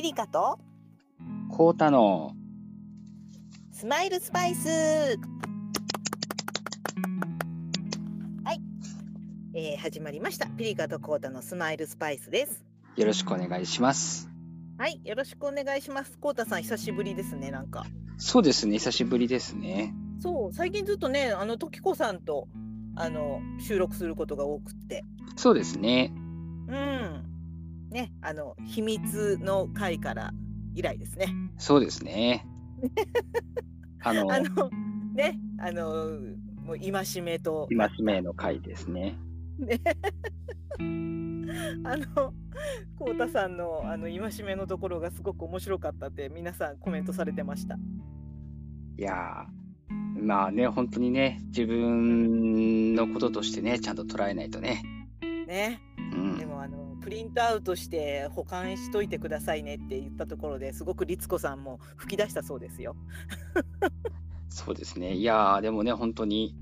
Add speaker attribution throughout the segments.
Speaker 1: ピリカと
Speaker 2: コータの
Speaker 1: スマイルスパイス。はい、えー、始まりました。ピリカとコータのスマイルスパイスです。
Speaker 2: よろしくお願いします。
Speaker 1: はい。よろしくお願いします。コータさん久しぶりですねなんか。
Speaker 2: そうですね、久しぶりですね。
Speaker 1: そう。最近ずっとねあの時子さんとあの収録することが多くって。
Speaker 2: そうですね。
Speaker 1: うんねあの秘密の回から以来ですね
Speaker 2: そうですね。あの、
Speaker 1: あのねあのもう戒めと
Speaker 2: 戒めの回ですね。
Speaker 1: ね あのこうたさんのあの戒めのところがすごく面白かったって皆さんコメントされてました。
Speaker 2: いやー、まあね、本当にね、自分のこととしてね、ちゃんと捉えないとね。
Speaker 1: ね、
Speaker 2: うん。
Speaker 1: でもあのプリントアウトして保管しといてくださいねって言ったところですごく律子さんも吹き出したそうですよ。
Speaker 2: そうですね。いやー、でもね、本当に、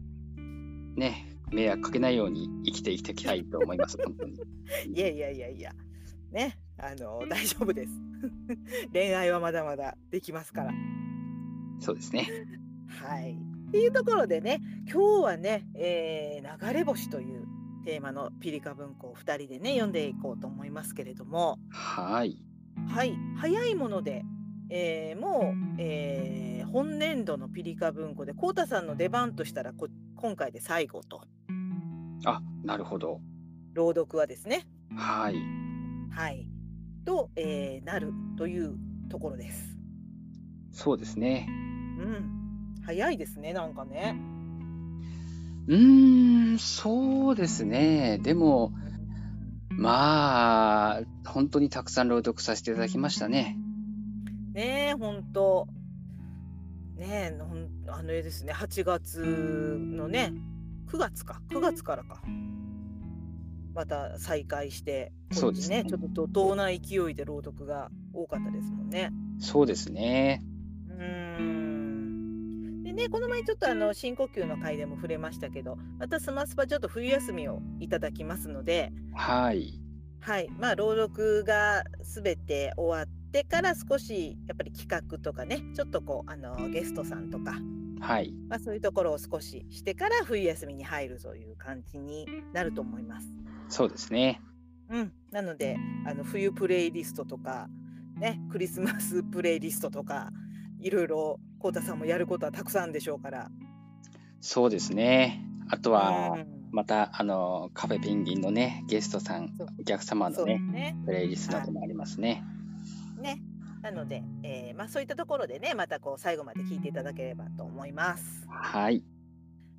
Speaker 2: ね、迷惑かけないように生きていきたいと思います、本当に。
Speaker 1: いやいやいやいやねあの大丈夫です。恋愛はまだまだできますから。
Speaker 2: そうですね。
Speaker 1: はい。っていうところでね、今日はね、えー流れ星というテーマのピリカ文庫を2人でね、読んでいこうと思いますけれども、
Speaker 2: はい。
Speaker 1: はい、早いもので、えーもう、えー本年度のピリカ文庫で、コウタさんの出番としたらこ、今回で最後と、
Speaker 2: あ、なるほど。
Speaker 1: 朗読はですね、
Speaker 2: はい。
Speaker 1: はい、と、えーなるというところです。
Speaker 2: そうですね。
Speaker 1: うん、早いですね、なんかね。
Speaker 2: うーん、そうですね。でも、まあ、本当にたくさん朗読させていただきましたね。
Speaker 1: ねえ、本当。ねえ、あの絵ですね、8月のね、9月か、9月からか。また再開して、
Speaker 2: そうですね
Speaker 1: ちょっと怒涛な勢いで朗読が多かったですもんね。
Speaker 2: そうですね。
Speaker 1: うーん。でね、この前ちょっとあの深呼吸の回でも触れましたけど、またスマスパちょっと冬休みをいただきますので、
Speaker 2: はい。
Speaker 1: はい、まあ朗読がすべて終わってから少しやっぱり企画とかね、ちょっとこうあのゲストさんとか、
Speaker 2: はい。
Speaker 1: まあ、そういうところを少ししてから冬休みに入るという感じになると思います。
Speaker 2: そうですね。
Speaker 1: うん、なのであの冬プレイリストとか、ね、クリスマスプレイリストとかいろいろこうたさんもやることはたくさんでしょうから。
Speaker 2: そうですね。あとは、
Speaker 1: うん
Speaker 2: また、あの、カフェペンギンのね、ゲストさんお客様のね、
Speaker 1: ね。
Speaker 2: プレイリストなどもありますね。
Speaker 1: ねなので、えーまあ、そういったところでねまたこう最後まで聞いていただければと思います。
Speaker 2: はい。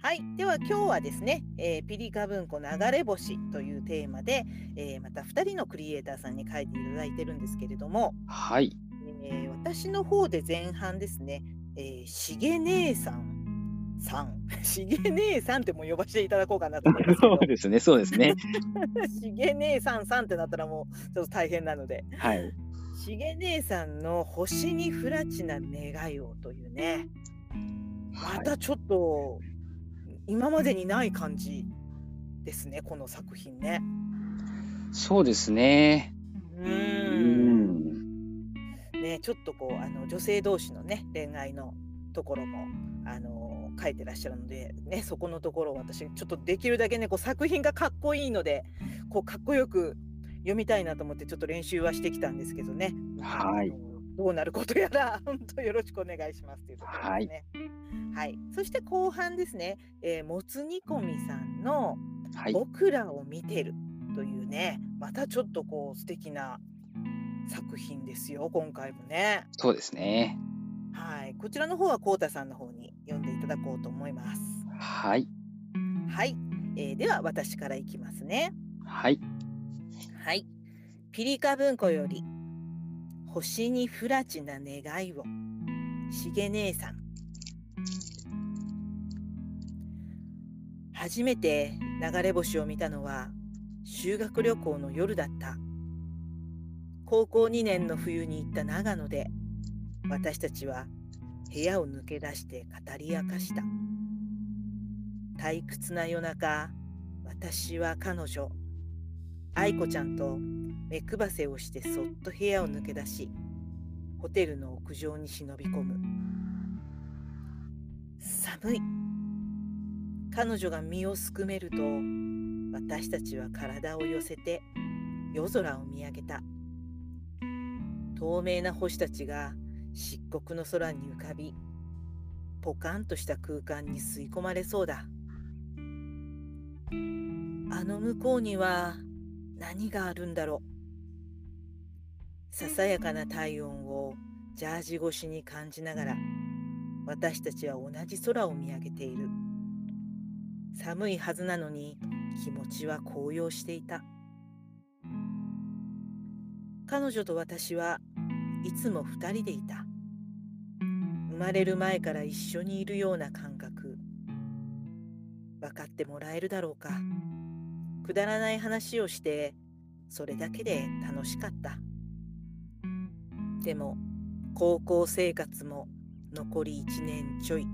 Speaker 1: はい、では今日はですね、えーピリカ文庫流れ星というテーマで、えーまた2人のクリエイターさんに書いていただいてるんですけれども、
Speaker 2: はい。
Speaker 1: えー私の方で前半ですね、えー、しげ姉さんさん、しげ姉さんってもう呼ばせていただこうかなと思います
Speaker 2: そう、ですね。そうですね。
Speaker 1: しげ姉さんさんってなったらもうちょっと大変なので、
Speaker 2: はい。
Speaker 1: しげ姉さんの星にフラチな願いをというね、
Speaker 2: はい。
Speaker 1: またちょっと今までにない感じですね、この作品ね。
Speaker 2: そうですね。
Speaker 1: う
Speaker 2: ん。
Speaker 1: ん。ね、ちょっとこう、あの女性同士のね、恋愛のところも、あの書いてらっしゃるので、ね、そこのところを私、ちょっとできるだけね、こう作品がかっこいいので、こうかっこよく読みたいなと思って、ちょっと練習はしてきたんですけどね。
Speaker 2: はい
Speaker 1: どうなることやら、本当よろしくお願いしますというところですね。はい。そして後半ですね、えーもつ煮込みさんの
Speaker 2: はい。
Speaker 1: 僕らを見てるというね、またちょっとこう素敵な作品ですよ、今回もね。
Speaker 2: そうですね。
Speaker 1: はい。こちらの方はこうたさんの方に読んでいただこうと思います。
Speaker 2: はい。
Speaker 1: はい。えーでは私からいきますね。
Speaker 2: はい。
Speaker 1: はい。ピリカ文庫より星にフラチな願いをしげ姉さん初めて流れ星を見たのは修学旅行の夜だった高校2年の冬に行った長野で私たちは部屋を抜け出して語り明かした。退屈な夜中私は彼女愛子ちゃんと目配せをしてそっと部屋を抜け出しホテルの屋上に忍び込む。寒い。彼女が身をすくめると私たちは体を寄せて夜空を見上げた。透明な星たちが漆黒の空に浮かびポカンとした空間に吸い込まれそうだ。あの向こうには何があるんだろう。ささやかな体温をジャージ越しに感じながら私たちは同じ空を見上げている。寒いはずなのに気持ちは高揚していた。彼女と私はいつも二人でいた。生まれる前から一緒にいるような感覚。分かってもらえるだろうか。くだらない話をしてそれだけで楽しかった。でも高校生活も残り1年ちょい。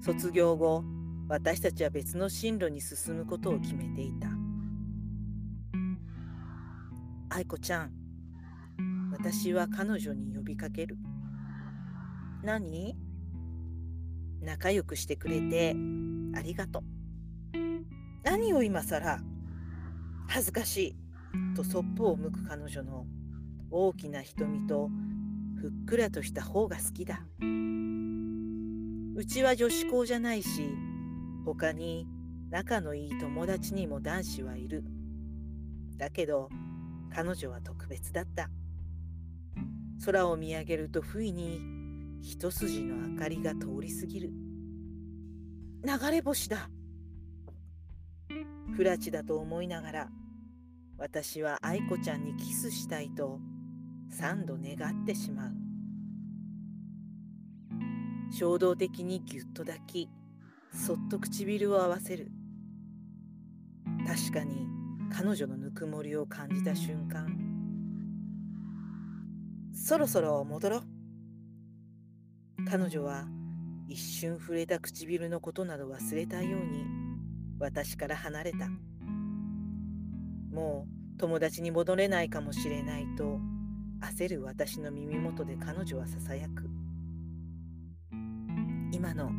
Speaker 1: 卒業後私たちは別の進路に進むことを決めていた。愛子ちゃん私は彼女に呼びかける。何？仲良くしてくれてありがとう。何を今更？恥ずかしいとそっぽを向く彼女の大きな瞳とふっくらとした方が好きだ。うちは女子校じゃないし他に仲のいい友達にも男子はいる。だけど彼女は特別だった。空を見上げると不意に一筋の明かりが通り過ぎる。流れ星だ。不埒だと思いながら私は愛子ちゃんにキスしたいと三度願ってしまう。衝動的にぎゅっと抱きそっと唇を合わせる。確かに彼女のぬくもりを感じた瞬間そろそろ戻ろう。彼女は一瞬触れた唇のことなど忘れたように私から離れた。もう友達に戻れないかもしれないと焦る私の耳元で彼女はささやく。今の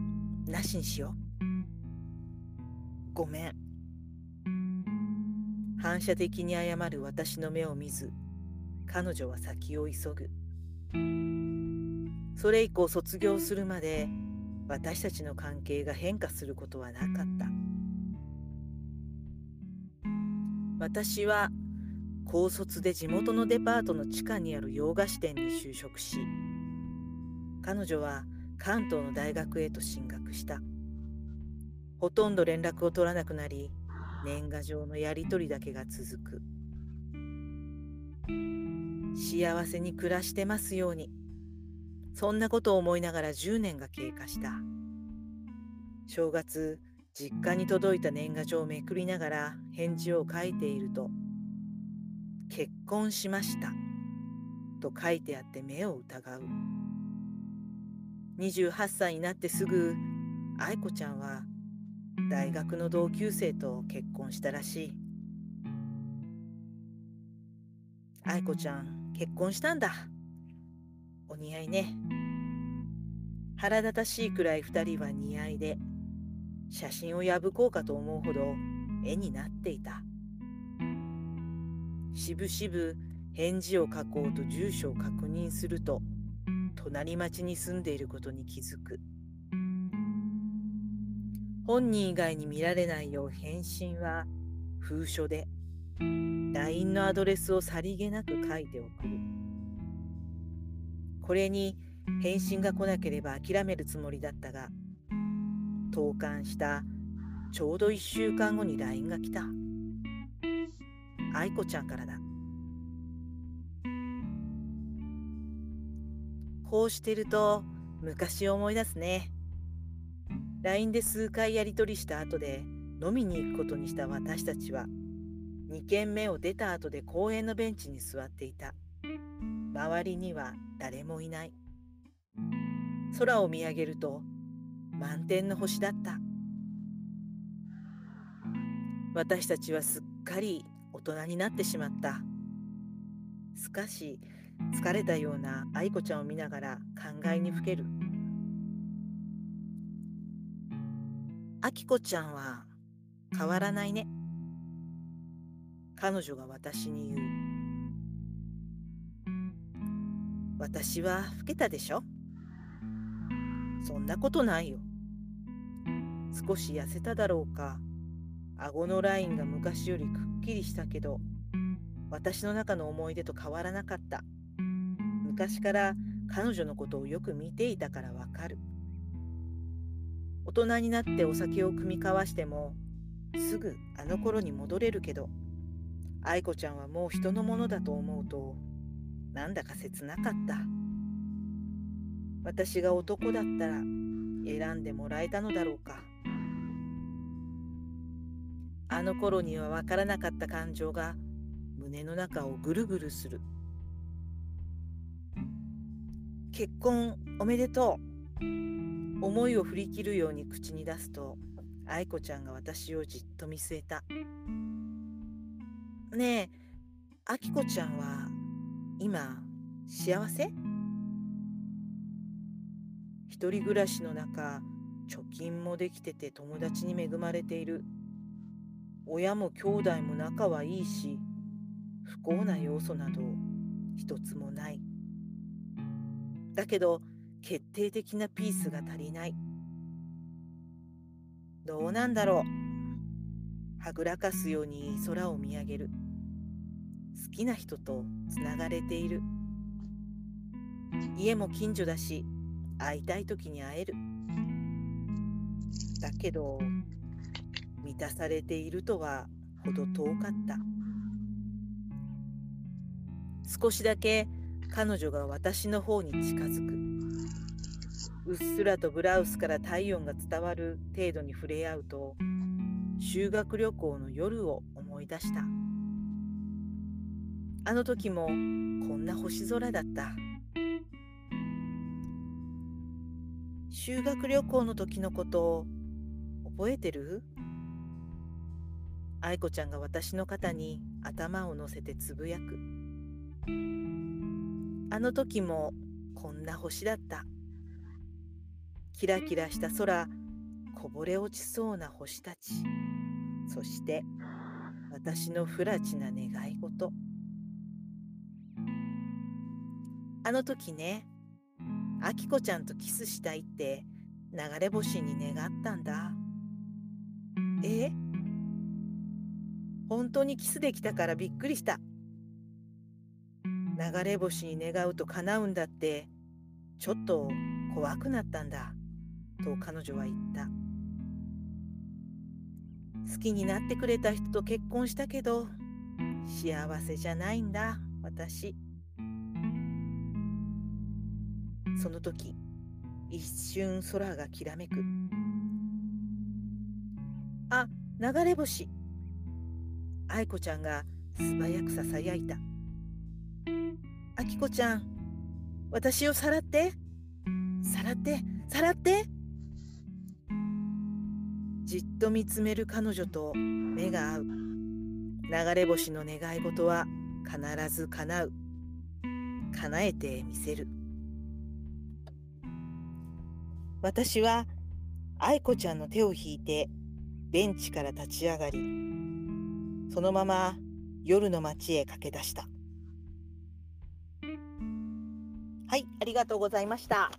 Speaker 1: なしにしよう。ごめん。反射的に謝る私の目を見ず彼女は先を急ぐ。それ以降卒業するまで私たちの関係が変化することはなかった。私は高卒で地元のデパートの地下にある洋菓子店に就職し彼女は関東の大学へと進学した。ほとんど連絡を取らなくなり年賀状のやり取りだけが続く。幸せに暮らしてますように。そんなことを思いながら10年が経過した。正月実家に届いた年賀状をめくりながら返事を書いていると「結婚しました」と書いてあって目を疑う。28歳になってすぐ愛子ちゃんは大学の同級生と結婚したらしい。愛子ちゃん結婚したんだ。お似合いね。腹立たしいくらい2人は似合いで写真を破こうかと思うほど絵になっていた。しぶしぶ返事を書こうと住所を確認すると隣町に住んでいることに気づく。本人以外に見られないよう返信は封書で LINE のアドレスをさりげなく書いて送る。これに返信が来なければ諦めるつもりだったが投函したちょうど1週間後に LINE が来た。愛子ちゃんからだ。こうしてると昔を思い出すね。LINE で数回やり取りした後で飲みに行くことにした私たちは2軒目を出た後で公園のベンチに座っていた周りには誰もいない空を見上げると満天の星だった私たちはすっかり大人になってしまったしかし疲れたような愛子ちゃんを見ながら考えにふける。あきこちゃんは変わらないね。彼女が私に言う。私は老けたでしょ？そんなことないよ。少し痩せただろうか。顎のラインが昔よりくっきりしたけど、私の中の思い出と変わらなかった。昔から彼女のことをよく見ていたからわかる。大人になってお酒を酌み交わしても、すぐあの頃に戻れるけど、愛子ちゃんはもう人のものだと思うと、なんだか切なかった。私が男だったら選んでもらえたのだろうか。あの頃にはわからなかった感情が胸の中をぐるぐるする。結婚おめでとう。思いを振り切るように口に出すと、愛子ちゃんが私をじっと見据えた。ねえ、あきこちゃんは今幸せ？一人暮らしの中、貯金もできてて友達に恵まれている。親も兄弟も仲はいいし、不幸な要素など一つもない。だけど、決定的なピースが足りない。どうなんだろう。はぐらかすように空を見上げる。きな人とつながれている。家も近所だし、会いたい時に会える。だけど、満たされているとはほど遠かった。少しだけ彼女が私の方に近づく。うっすらとブラウスから体温が伝わる程度に触れ合うと、修学旅行の夜を思い出した。あの時もこんな星空だった。修学旅行の時のこと覚えてる？愛子ちゃんが私の肩に頭を乗せてつぶやく。あの時もこんな星だった。キラキラした空、こぼれ落ちそうな星たち。そして私の不らちな願い事。あの時ね、あきこちゃんとキスしたいって流れ星に願ったんだ。え？本当にキスできたからびっくりした。流れ星に願うと叶うんだって、ちょっと怖くなったんだ、と彼女は言った。好きになってくれた人と結婚したけど、幸せじゃないんだ、私。その時、一瞬空がきらめく。あ、流れ星。愛子ちゃんが素早くささやいた。あきこちゃん、私をさらって。さらって、さらって。じっと見つめる彼女と目が合う。流れ星の願い事は必ず叶う。叶えてみせる。私は愛子ちゃんの手を引いてベンチから立ち上がり、そのまま夜の街へ駆け出した。はい、ありがとうございました。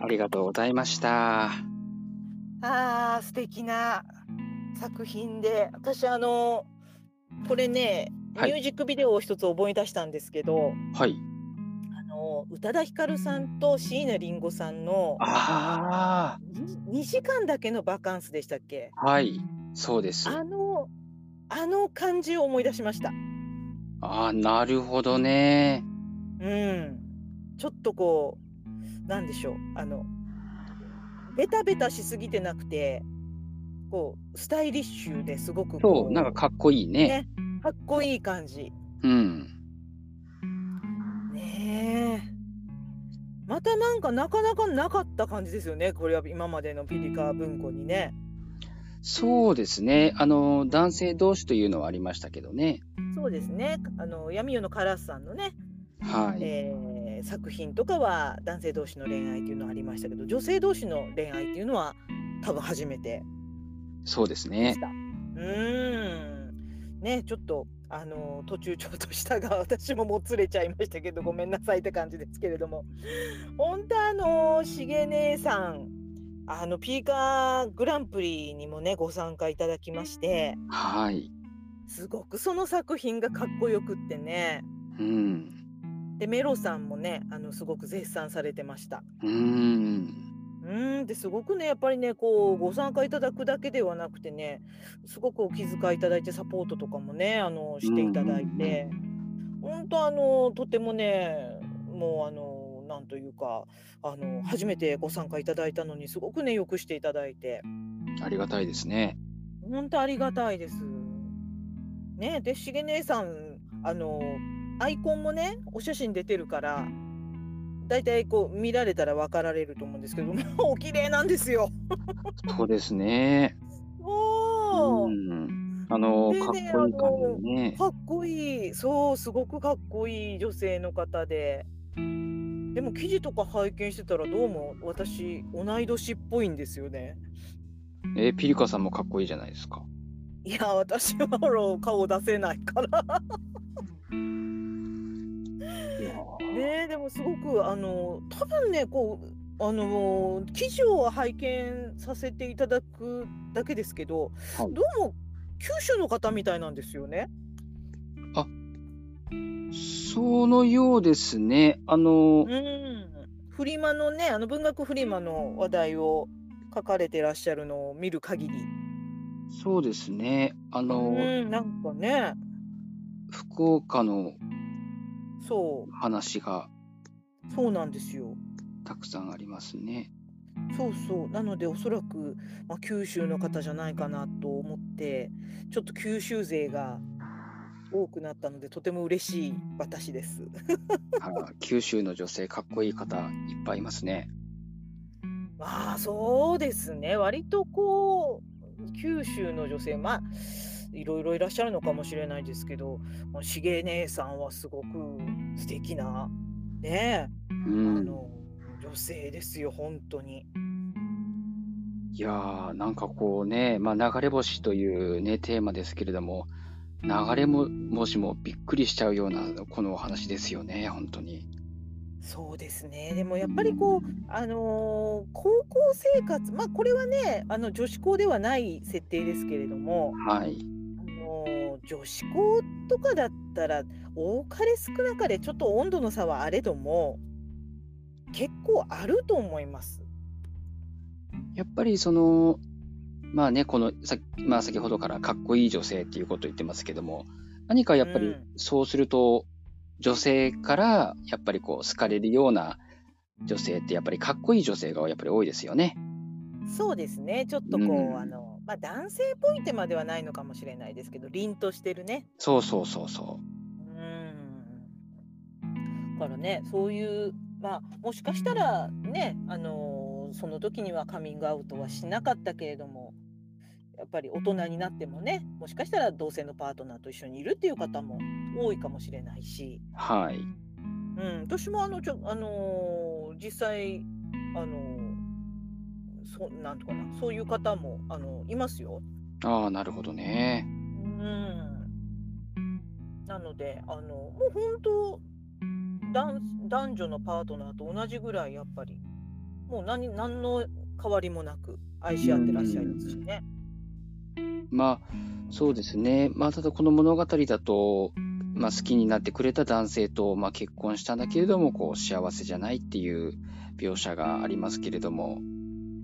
Speaker 2: ありがとうございました。あ
Speaker 1: あ、素敵な作品で、私あの、これね、ミュージックビデオを一つ思い出したんですけど、
Speaker 2: はい。
Speaker 1: 宇多田ヒカルさんと椎名林檎さんの、
Speaker 2: ああ。
Speaker 1: 2時間だけのバカンスでしたっけ？
Speaker 2: はい。そうです。
Speaker 1: あの、あの感じを思い出しました。
Speaker 2: ああ、なるほどね。
Speaker 1: うん。ちょっとこう、なんでしょう。あの、ベタベタしすぎてなくて、こう、スタイリッシュですごく
Speaker 2: そう、なんかかっこいいね。ね
Speaker 1: かっこいい感じ。
Speaker 2: うん。
Speaker 1: またなんかなかなかなかった感じですよね。これは今までのピリカ文庫にね。
Speaker 2: そうですね。あの、男性同士というのはありましたけどね。
Speaker 1: そうですね。あの闇夜のカラスさんのね、
Speaker 2: はい。
Speaker 1: えー作品とかは男性同士の恋愛っていうのはありましたけど、女性同士の恋愛っていうのは多分初めて
Speaker 2: そうですね。
Speaker 1: うーん。ね、ちょっとあの途中ちょっと舌が私ももつれちゃいましたけど、ごめんなさいって感じですけれども、本当あのしげ姉さん。あのピーカーグランプリにもねご参加いただきまして
Speaker 2: はい。
Speaker 1: すごくその作品がかっこよくってね
Speaker 2: うん。
Speaker 1: でメロさんもねあのすごく絶賛されてました。
Speaker 2: うーん。
Speaker 1: うーんですごくねやっぱりねこうご参加いただくだけではなくてねすごくお気遣いいただいてサポートとかもねあのしていただいて本当あのとてもねもうあのなんというかあの初めてご参加いただいたのにすごくねよくしていただいて
Speaker 2: ありがたいですね。
Speaker 1: 本当ありがたいです。ねでしげ姉さんあのアイコンもねお写真出てるからだいたいこう見られたら分かられると思うんですけどもう お綺麗なんですよ。
Speaker 2: そうですね。
Speaker 1: おー
Speaker 2: うん。あの、
Speaker 1: で
Speaker 2: かっ
Speaker 1: ね
Speaker 2: こいい感じでね。
Speaker 1: かっこいいそうすごくかっこいい女性の方ででも記事とか拝見してたらどうも私同い年っぽいんですよね
Speaker 2: えーピリカさんもかっこいいじゃないですか。
Speaker 1: いや私は顔出せないから ねえでもすごくあの多分ねこうあの記事を拝見させていただくだけですけど、
Speaker 2: はい
Speaker 1: どうも九州の方みたいなんですよね。
Speaker 2: そのようですね。あの、
Speaker 1: うん、フリマのねあの文学フリマの話題を書かれてらっしゃるのを見る限り、
Speaker 2: そうですね。あ
Speaker 1: う
Speaker 2: の、
Speaker 1: ん、なんかね
Speaker 2: 福岡の
Speaker 1: そう
Speaker 2: 話が
Speaker 1: そうなんですよ。
Speaker 2: たくさんありますね。
Speaker 1: そうそうなのでおそらく、まあ、九州の方じゃないかなと思ってちょっと九州勢が多くなったのでとても嬉しい私です。
Speaker 2: はい九州の女性かっこいい方いっぱいいますね。
Speaker 1: まあそうですね割とこう九州の女性まあいろいろいらっしゃるのかもしれないですけどまあしげ姉さんはすごく素敵なねえ、
Speaker 2: うん。
Speaker 1: あの女性ですよ本当に。
Speaker 2: いやー、なんかこうね、まあ、流れ星というね、テーマですけれども、流れも星もびっくりしちゃうようなこのお話ですよね、本当に。
Speaker 1: そうですねでもやっぱりこうあのー高校生活まあこれはねあの女子校ではない設定ですけれども、
Speaker 2: はい。
Speaker 1: あのー女子校とかだったら多かれ少なかれちょっと温度の差はあれども結構あると思います。
Speaker 2: やっぱりその、まあね、このさ、まあ、先ほどからかっこいい女性っていうことを言ってますけども、何かやっぱり
Speaker 1: うん
Speaker 2: そうすると、女性からやっぱりこう好かれるような女性ってやっぱりかっこいい女性がやっぱり多いですよね。
Speaker 1: そうですねちょっとこう、
Speaker 2: うん
Speaker 1: あのまあ、男性っぽいってまではないのかもしれないですけど凛としてるね。
Speaker 2: そうそうそうそ
Speaker 1: うんだからねそういうまあもしかしたらねあのーその時にはカミングアウトはしなかったけれどもやっぱり大人になってもねもしかしたら同性のパートナーと一緒にいるっていう方も多いかもしれないし、
Speaker 2: う。はい。
Speaker 1: うん、私もあのちょ、あのー実際あのーそなんとかなそういう方もあのいますよ。
Speaker 2: ああ、なるほどね。
Speaker 1: うん、なのであのもう本当男男女のパートナーと同じぐらいやっぱりもう何何の変わりもなく愛し合ってらっしゃいますしね。
Speaker 2: まあ、そうですね。まあ、ただこの物語だと、まあ、好きになってくれた男性と、まあ、結婚したんだけれども、こう、幸せじゃないっていう描写がありますけれども、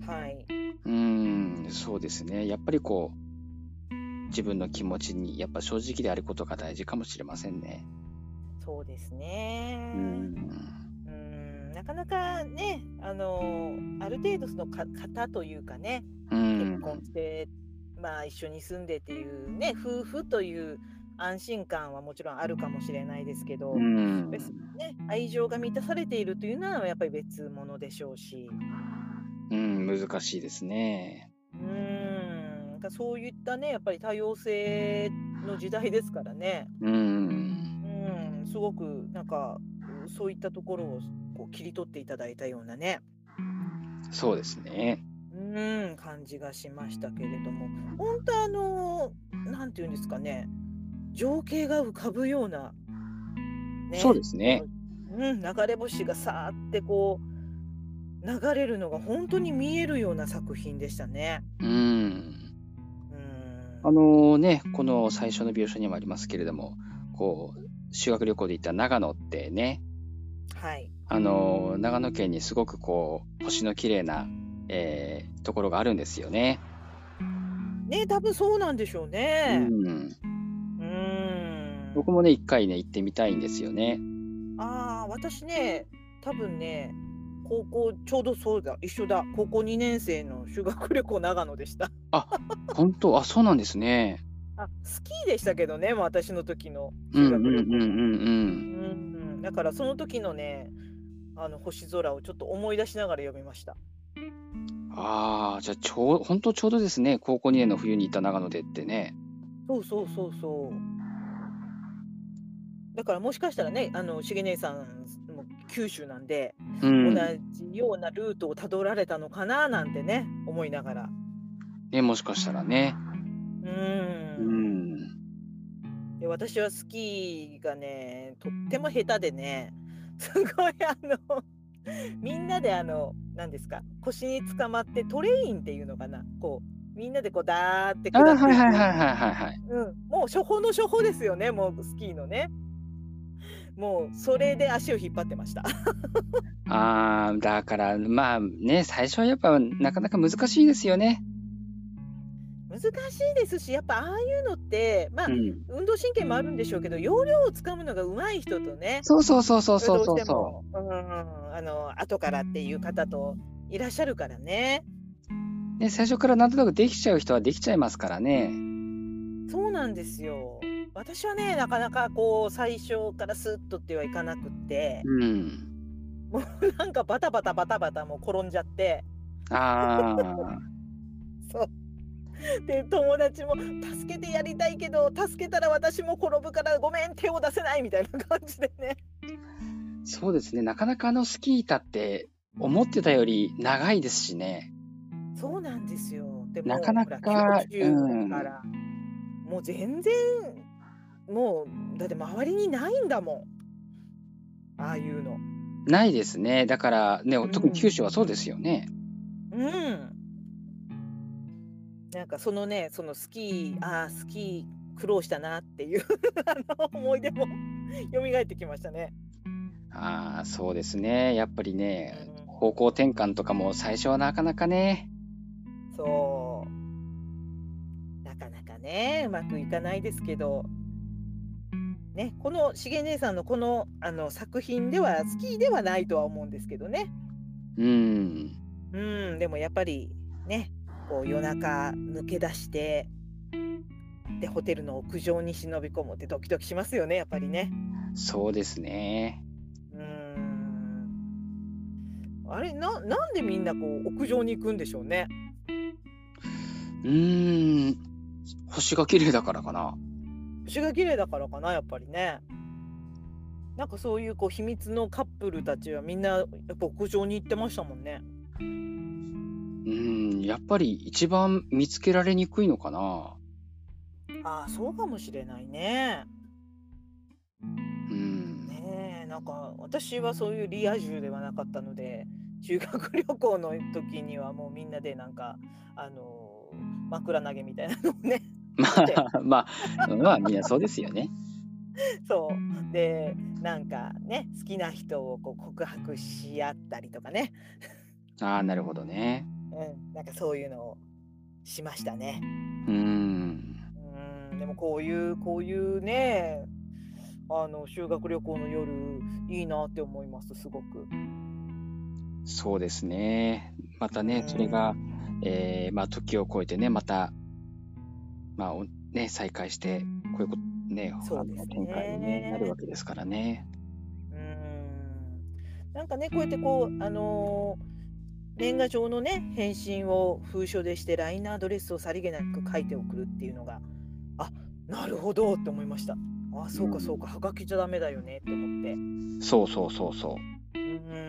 Speaker 1: はい、
Speaker 2: うーん、そうですね。やっぱりこう、自分の気持ちに、やっぱ正直であることが大事かもしれませんね。
Speaker 1: そうですね。
Speaker 2: う
Speaker 1: うんんなかなかねあのある程度そのか方というかね
Speaker 2: う
Speaker 1: 結
Speaker 2: ん。
Speaker 1: 婚して、まあ一緒に住んでっていうね夫婦という安心感はもちろんあるかもしれないですけど、
Speaker 2: うん。
Speaker 1: 別にね、愛情が満たされているというのはやっぱり別物でしょうし、
Speaker 2: うん、難しいですね。
Speaker 1: うーん、だかそういったね、やっぱり多様性の時代ですからね。
Speaker 2: うん。
Speaker 1: うん、すごくなんか、うそういったところをこう切り取っていただいたようなね、
Speaker 2: そうですね。
Speaker 1: うん、感じがしましたけれども、本当あの、なんていうんですかね、情景が浮かぶような、
Speaker 2: そう
Speaker 1: ね、
Speaker 2: ですね。
Speaker 1: うん、流れ星がさーってこう流れるのが本当に見えるような作品でしたね。
Speaker 2: うん。
Speaker 1: うん。
Speaker 2: あのね、この最初の描写にもありますけれども、こう、修学旅行で行った長野ってね、
Speaker 1: はい。
Speaker 2: あの、長野県にすごくこう、星の綺麗な、えーところがあるんですよね。
Speaker 1: ね、多分そうなんでしょう
Speaker 2: う
Speaker 1: ね。
Speaker 2: ん。
Speaker 1: うん。
Speaker 2: 僕もね、一回ね、行ってみたいんですよね。
Speaker 1: ああ、私ね、多分ね、高校ちょうどそうだ、一緒だ。高校2年生の修学旅行長野でした。
Speaker 2: あ、本当？あ、そうなんですね。
Speaker 1: あ、スキーでしたけどね、もう私の時の
Speaker 2: うん
Speaker 1: 修学旅行。
Speaker 2: うんうんうんうん。
Speaker 1: うん、だからその時のね、あの星空をちょっと思い出しながら読みました。
Speaker 2: ああ、じゃあちょう、本当ちょうどですね、高校2年の冬に行った長野でってね。
Speaker 1: そうそうそうそう。だからもしかしたらね、あの、しげ姉さんも九州なんで、同
Speaker 2: うん。
Speaker 1: じようなルートをたどられたのかななんてね、思いながら。
Speaker 2: ね、もしかしたらね。
Speaker 1: う。
Speaker 2: うんん。
Speaker 1: で、私はスキーがね、とっても下手でね、すごいあの、みんなであの、何ですか、腰につかまってトレインっていうのかな、こう、みんなでこうダーって下って
Speaker 2: はいはい。
Speaker 1: うん、もう初歩の初歩ですよね、もうスキーのね。もうそれで足を引っ張ってました。
Speaker 2: ああ、だから、まあね、最初はやっぱなかなか難しいですよね。
Speaker 1: 難しいですし、やっぱああいうのって、まあ
Speaker 2: う、ん。
Speaker 1: 運動神経もあるんでしょうけど、要領をつかむのが上手い人とね、
Speaker 2: そうそうそうそうそう
Speaker 1: ど
Speaker 2: そううそ
Speaker 1: しても、うん、あの、後からっていう方といらっしゃるからね。
Speaker 2: う。ね、最初からなんとなくできちゃう人はできちゃいますからね。
Speaker 1: そうなんですよ。私はね、なかなかこう、最初からスッとってはいかなくって、
Speaker 2: うん。
Speaker 1: もう なんかバタバタバタバタもう転んじゃって、
Speaker 2: ああ、
Speaker 1: そう。で、友達も助けてやりたいけど、助けたら私も転ぶからごめん、手を出せないみたいな感じでね。
Speaker 2: そうですね。なかなかあのスキー板って思ってたより長いですしね。
Speaker 1: そうなんですよ。でも、
Speaker 2: なかなか、
Speaker 1: 90だから、もう全然、もう、だって周りにないんだもん。ああいうの。
Speaker 2: うん、ないですね。だからね、特に九州はそうですよね。
Speaker 1: うん。なんかそのね、そのスキー、ああ、スキー苦労したなっていう あの思い出も蘇ってきましたね。
Speaker 2: ああ、そうですね。やっぱりね、
Speaker 1: うん
Speaker 2: 方向転換とかも最初はなかなかね。
Speaker 1: そう。なかなかね、うまくいかないですけど、ね、このしげ姉さんのこのあの作品ではスキーではないとは思うんですけどね。
Speaker 2: うん。
Speaker 1: うん、でもやっぱりね、こう夜中抜け出して、で、ホテルの屋上に忍び込むってドキドキしますよね、やっぱりね。
Speaker 2: そうですね。
Speaker 1: うん。あれ、な、なんでみんなこう屋上に行くんでしょうね。
Speaker 2: うーん。星が綺麗だからかな。
Speaker 1: 星が綺麗だからかな、やっぱりね。なんかそういうこう秘密のカップルたちはみんなやっぱ屋上に行ってましたもんね。
Speaker 2: うん。やっぱり一番見つけられにくいのかな。
Speaker 1: ああ、そうかもしれないね。
Speaker 2: うん。
Speaker 1: ねえ、なんか私はそういうリア充ではなかったので、修学旅行の時にはもうみんなでなんか、あの枕投げみたいなのをね、
Speaker 2: まあ、まあ、まあ、みんなそうですよね。
Speaker 1: そう。で、なんかね、好きな人をこう告白し合ったりとかね。
Speaker 2: ああ、なるほどね。
Speaker 1: うん、なんかそういうのをしましたね。
Speaker 2: うん。
Speaker 1: うん、でもこういう、こういうね、あの修学旅行の夜、いいなって思います、すごく。
Speaker 2: そうですね。またね、それが、えーまあ、時を超えてね、また、まあ、おね、再開して、こういうこと、ね、
Speaker 1: そうですね
Speaker 2: 展開に、ね、なるわけですからね。
Speaker 1: うん。なんかね、こうやってこう、あのー年賀状のね返信を封書でして LINE のアドレスをさりげなく書いて送るっていうのがあなるほどって思いましたあそうかそうかはがきじゃダメだよねって思って
Speaker 2: そうそうそうそう。
Speaker 1: うん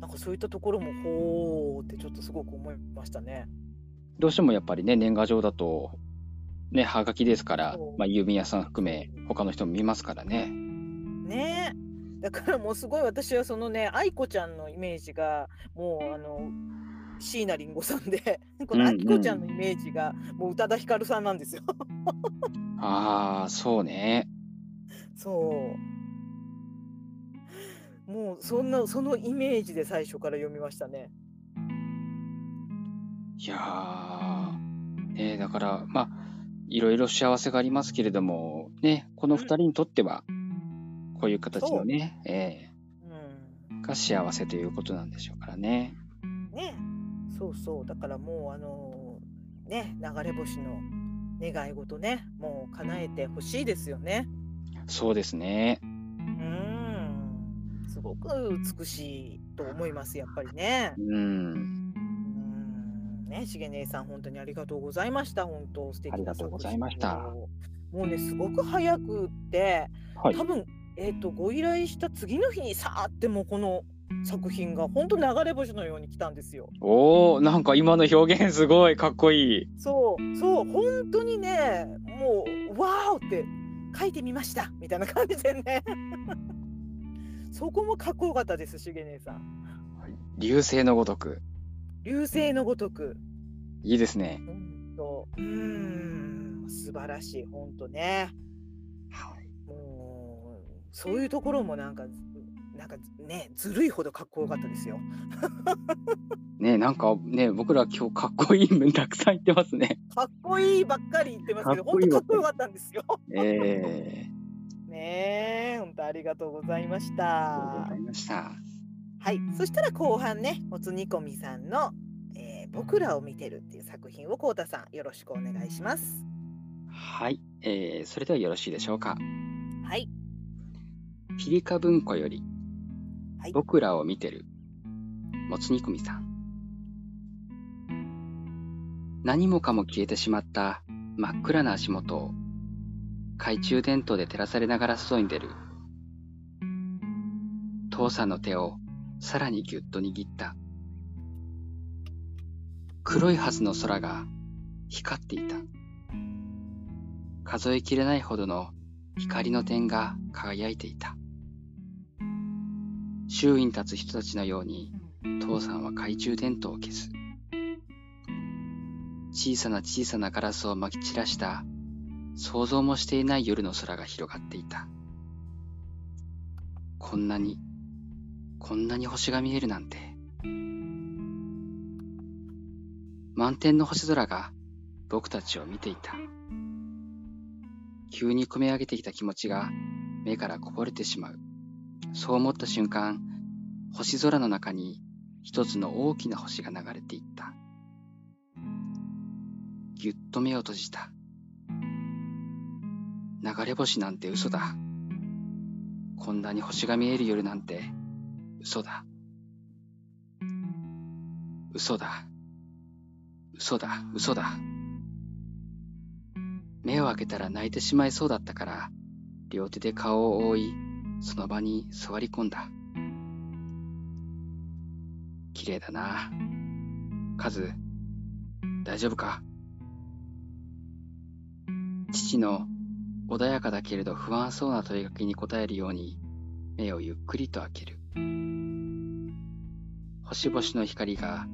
Speaker 1: なんかそういったところもほーってちょっとすごく思いましたね
Speaker 2: どうしてもやっぱりね、年賀状だと、ね、はがきですからまあ、郵便屋さん含め、他の人も見ますからね。
Speaker 1: ね。えだからもうすごい私はそのね愛子ちゃんのイメージがもうあの椎名林檎さんで この愛子ちゃんのイメージがもう宇多田ヒカルさんなんですよ。
Speaker 2: ああ、そうね。
Speaker 1: そう。もうそんなそのイメージで最初から読みましたね
Speaker 2: いやー、ね、だから、まあ、いろいろ幸せがありますけれども、ね、この二人にとっては、こういう形のね、え
Speaker 1: うん。
Speaker 2: ーが幸せということなんでしょうからね。
Speaker 1: ね。そうそう。だからもうあのね流れ星の願い事ねもう叶えてほしいですよね。
Speaker 2: そうですね。
Speaker 1: うん。すごく美しいと思いますやっぱりね。
Speaker 2: うん。
Speaker 1: うんねしげ姉さん本当にありがとうございました。本当素敵な
Speaker 2: ありがとうございました。
Speaker 1: もうねすごく早くって
Speaker 2: はい。
Speaker 1: 多。分えっ、とご依頼した次の日にさーってもうこの作品が本当流れ星のように来たんですよ。
Speaker 2: おー、なんか今の表現すごいかっこいい。
Speaker 1: そうそう本当にねもうわーって書いてみましたみたいな感じでね。そこもかっこよかったですしげ姉さん。
Speaker 2: 流星のごとく。
Speaker 1: 流星のごとく。
Speaker 2: いいですね。
Speaker 1: 本当うーん素晴らしい本当ね。もうそういうところもなんかなんかねずるいほどかっこよかったですよ。
Speaker 2: ね、なんかね、僕ら今日かっこいい文たくさん言ってますね。
Speaker 1: かっこいいばっかり言ってますけど本当かっこよかったんですよ。
Speaker 2: えー、
Speaker 1: ねえ本当ありがとうございまし
Speaker 2: あり
Speaker 1: た
Speaker 2: がとうございました。
Speaker 1: はい、そしたら後半ね、もつ煮込みさんの、えー僕らを見てるっていう作品をこうたさんよろしくお願いします。
Speaker 2: はい、えー、それではよろしいでしょうか。
Speaker 1: はい、
Speaker 2: ピリカ文庫より、
Speaker 1: はい
Speaker 2: 僕らを見てる、もつ煮込みさん。何もかも消えてしまった真っ暗な足元を、懐中電灯で照らされながら注いでる。父さんの手をさらにぎゅっと握った。黒いはずの空が光っていた。数えきれないほどの光の点が輝いていた。周囲に立つ人たちのように、父さんは懐中電灯を消す。小さな小さなガラスを撒き散らした、想像もしていない夜の空が広がっていた。こんなに、こんなに星が見えるなんて。満天の星空が僕たちを見ていた。急に込め上げてきた気持ちが目からこぼれてしまう。そう思った瞬間、星空の中に一つの大きな星が流れていった。ぎゅっと目を閉じた。流れ星なんて嘘だ。こんなに星が見える夜なんて嘘だ。嘘だ。嘘だ、嘘だ。目を開けたら泣いてしまいそうだったから、両手で顔を覆い、その場に座り込んだ。綺麗だな。カズ、大丈夫か？父の穏やかだけれど不安そうな問いかけに答えるように、目をゆっくりと開ける。星々の光が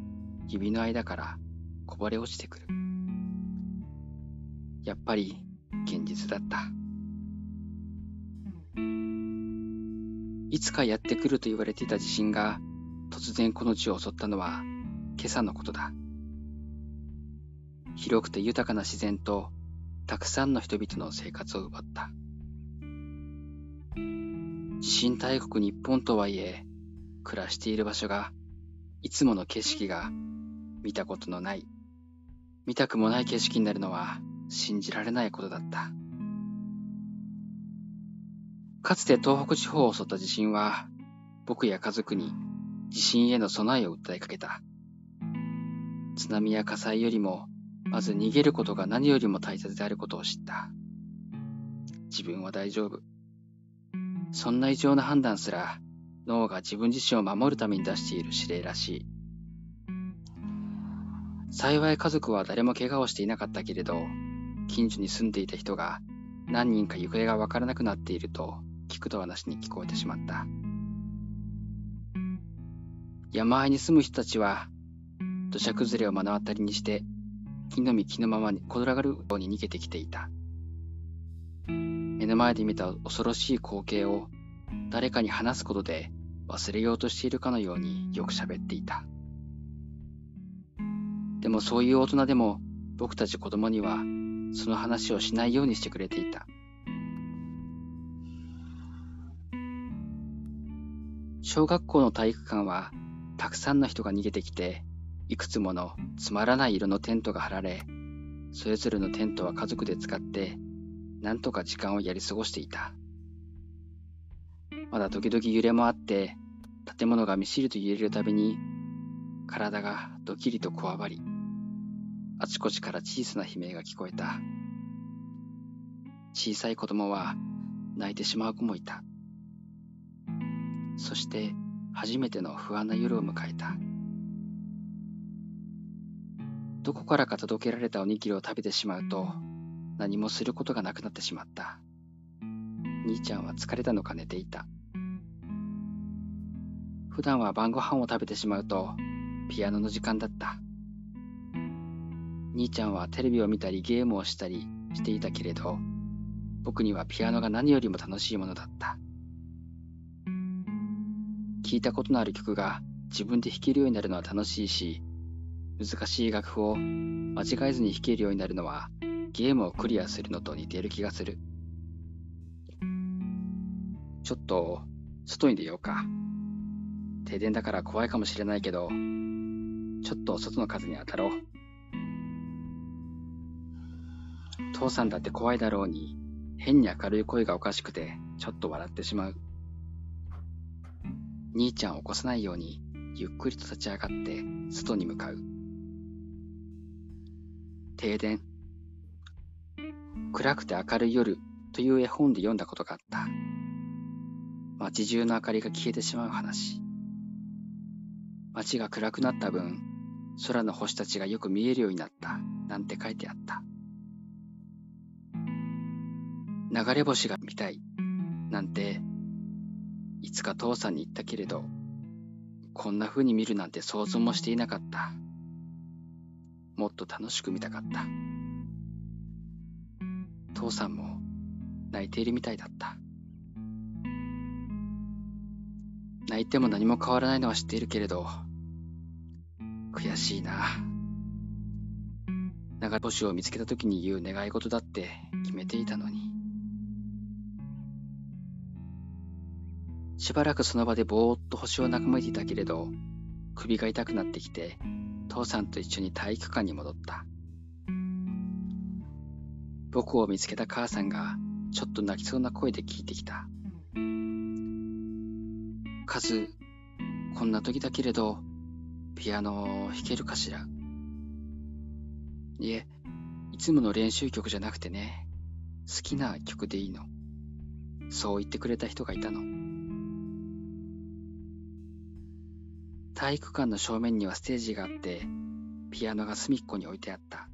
Speaker 2: 指の間からこぼれ落ちてくる。やっぱり現実だった。いつかやってくると言われていた地震が突然この地を襲ったのは今朝のことだ。広くて豊かな自然とたくさんの人々の生活を奪った。地震大国日本とはいえ、暮らしている場所が、いつもの景色が見たことのない、見たくもない景色になるのは信じられないことだった。かつて東北地方を襲った地震は、僕や家族に地震への備えを訴えかけた。津波や火災よりも、まず逃げることが何よりも大切であることを知った。自分は大丈夫。そんな異常な判断すら、脳が自分自身を守るために出している指令らしい。幸い家族は誰も怪我をしていなかったけれど、近所に住んでいた人が何人か行方がわからなくなっていると聞くとはなしに聞こえてしまった。山あいに住む人たちは土砂崩れを目の当たりにして木の実木のままに転がるように逃げてきていた。目の前で見た恐ろしい光景を誰かに話すことで忘れようとしているかのようによく喋っていた。でもそういう大人でも僕たち子供にはその話をしないようにしてくれていた。小学校の体育館はたくさんの人が逃げてきて、いくつものつまらない色のテントが張られ、それぞれのテントは家族で使って、なんとか時間をやり過ごしていた。まだ時々揺れもあって、建物がみしりと揺れるたびに、体がドキリとこわばり、あちこちから小さな悲鳴が聞こえた。小さい子供は泣いてしまう子もいた。そして初めての不安な夜を迎えた。どこからか届けられたおにぎりを食べてしまうと何もすることがなくなってしまった。兄ちゃんは疲れたのか寝ていた。普段は晩ご飯を食べてしまうとピアノの時間だった。兄ちゃんはテレビを見たりゲームをしたりしていたけれど、僕にはピアノが何よりも楽しいものだった。聴いたことのある曲が自分で弾けるようになるのは楽しいし、難しい楽譜を間違えずに弾けるようになるのはゲームをクリアするのと似ている気がする。ちょっと外に出ようか。停電だから怖いかもしれないけど、ちょっと外の風に当たろう。父さんだって怖いだろうに、変に明るい声がおかしくて、ちょっと笑ってしまう。兄ちゃんを起こさないように、ゆっくりと立ち上がって、外に向かう。停電。暗くて明るい夜という絵本で読んだことがあった。街中の明かりが消えてしまう話。街が暗くなった分、空の星たちがよく見えるようになった、なんて書いてあった。流れ星が見たい、なんて、いつか父さんに言ったけれど、こんな風に見るなんて想像もしていなかった。もっと楽しく見たかった。父さんも泣いているみたいだった。泣いても何も変わらないのは知っているけれど、悔しいな。流れ星を見つけた時に言う願い事だって決めていたのに。しばらくその場でぼーっと星を眺めていたけれど、首が痛くなってきて、父さんと一緒に体育館に戻った。僕を見つけた母さんが、ちょっと泣きそうな声で聞いてきた。カズ、こんな時だけれど、ピアノ弾けるかしらいえ、いつもの練習曲じゃなくてね、好きな曲でいいの。そう言ってくれた人がいたの。体育館の正面にはステージがあって、ピアノが隅っこに置いてあった。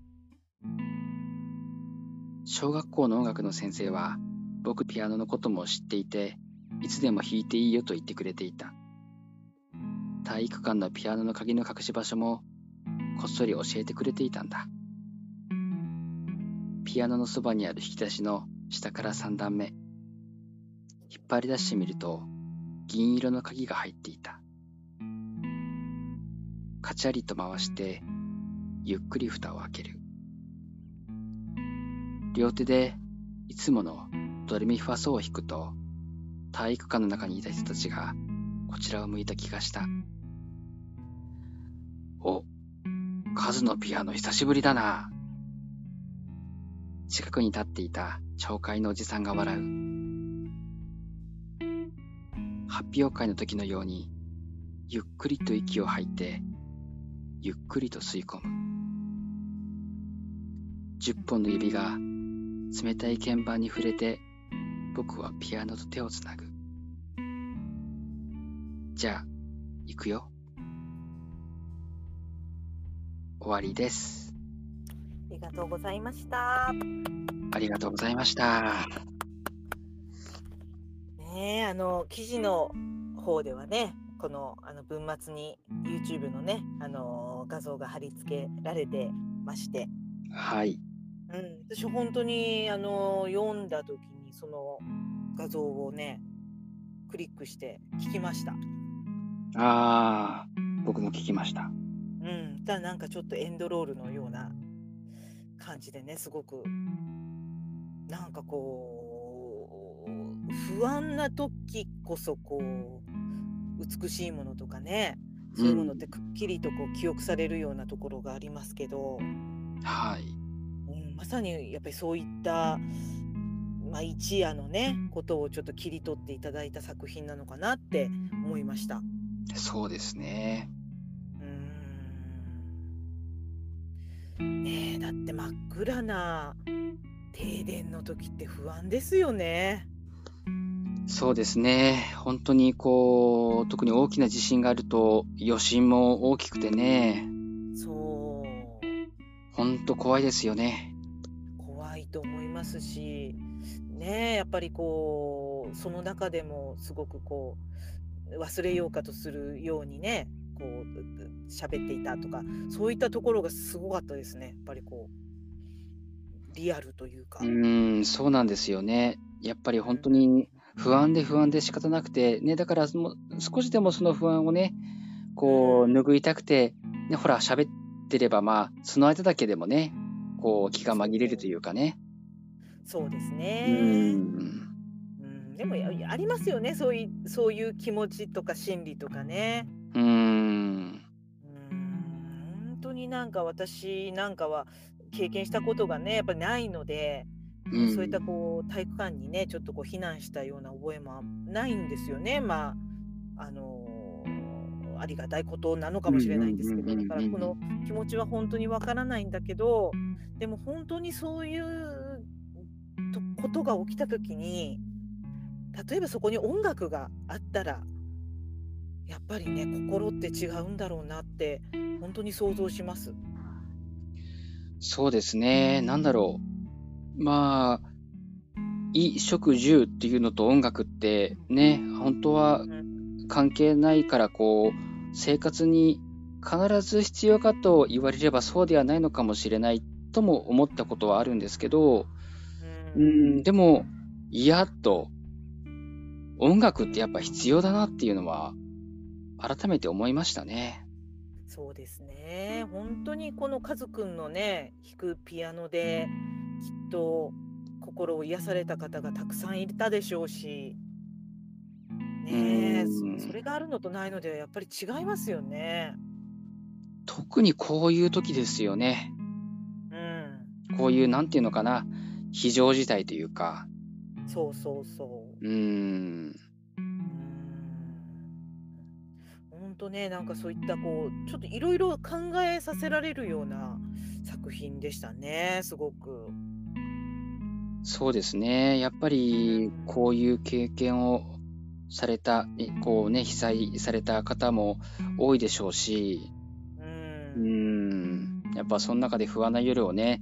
Speaker 2: 小学校の音楽の先生は、僕ピアノのことも知っていて、いつでも弾いていいよと言ってくれていた。体育館のピアノの鍵の隠し場所も、こっそり教えてくれていたんだ。ピアノのそばにある引き出しの下から3段目。引っ張り出してみると、銀色の鍵が入っていた。カチャリと回して、ゆっくり蓋を開ける。両手でいつものドレミファソを弾くと、体育館の中にいた人たちがこちらを向いた気がした。お、カズのピアノ久しぶりだな。近くに立っていた町会のおじさんが笑う。発表会の時のようにゆっくりと息を吐いて、ゆっくりと吸い込む。10本の指が冷たい鍵盤に触れて、僕はピアノと手をつなぐ。じゃあ、行くよ。終わりです。
Speaker 1: ありがとうございました。
Speaker 2: ありがとうございました。
Speaker 1: ねえあの記事の方ではねこのあの文末に YouTube のねあの画像が貼り付けられてまして、
Speaker 2: はい。
Speaker 1: うん、私本当にあの読んだ時にその画像をねクリックして聞きました。
Speaker 2: ああ、僕も聞きました。
Speaker 1: うん、ただなんかちょっとエンドロールのような感じでねすごくなんかこう不安な時こそこう美しいものとかねそういうものってくっきりとこう記憶されるようなところがありますけど、
Speaker 2: はい。
Speaker 1: うん、まさにやっぱりそういった、まあ、一夜のねことをちょっと切り取っていただいた作品なのかなって思いました。
Speaker 2: そうですね。
Speaker 1: うーんねえだって真っ暗な停電の時って不安ですよね。
Speaker 2: そうですね。本当にこう、特に大きな地震があると余震も大きくてね、
Speaker 1: そう
Speaker 2: 本当怖いですよね。
Speaker 1: ますしねえやっぱりこうその中でもすごくこう忘れようかとするようにねこう喋っていたとかそういったところがすごかったですねやっぱりこうリアルというか。
Speaker 2: うーん、そうなんですよね。やっぱり本当に不安で不安で仕方なくて、ね、だから少しでもその不安をね、こう
Speaker 1: うん
Speaker 2: 拭いたくて、ね、ほら喋ってればまあ、その間だけでもね、こう気が紛れるというかね。
Speaker 1: そうです
Speaker 2: う
Speaker 1: ね。うん、でもやありますよねそういうそういう気持ちとか心理とかね。
Speaker 2: うーん。
Speaker 1: うん本当になんか私なんかは経験したことがねやっぱりないので、
Speaker 2: うん
Speaker 1: そういったこう体育館にねちょっとこう避難したような覚えもないんですよねまああのーありがたいことなのかもしれないんですけどだからこの気持ちは本当にわからないんだけどでも本当にそういうとことが起きた時に例えばそこに音楽があったらやっぱりね心って違うんだろうなって本当に想像します。
Speaker 2: そうですね。なんだろう。まあ、衣食住っていうのと音楽ってね、本当は
Speaker 1: うん
Speaker 2: 関係ないから、こう、生活に必ず必要かと言われればそうではないのかもしれないとも思ったことはあるんですけど、う
Speaker 1: うん
Speaker 2: ん、でも、いやっと、音楽ってやっぱ必要だなっていうのは、改めて思いましたね。
Speaker 1: そうですね本当にこのカズくんのね弾くピアノできっと心を癒された方がたくさんいたでしょうしねそそれがあるのとないのではやっぱり違いますよね。
Speaker 2: 特にこういう時ですよね。
Speaker 1: うん
Speaker 2: こういう、なんていうのかな、非常事態というか、
Speaker 1: そうそうそう。
Speaker 2: うーん、
Speaker 1: 本当ねなんかそういったこうちょっといろいろ考えさせられるような作品でしたねすごく。
Speaker 2: そうですね。やっぱり、こういう経験をされた、えこうね、被災された方も多いでしょうし、
Speaker 1: うん
Speaker 2: ん、やっぱその中で不安な夜をね、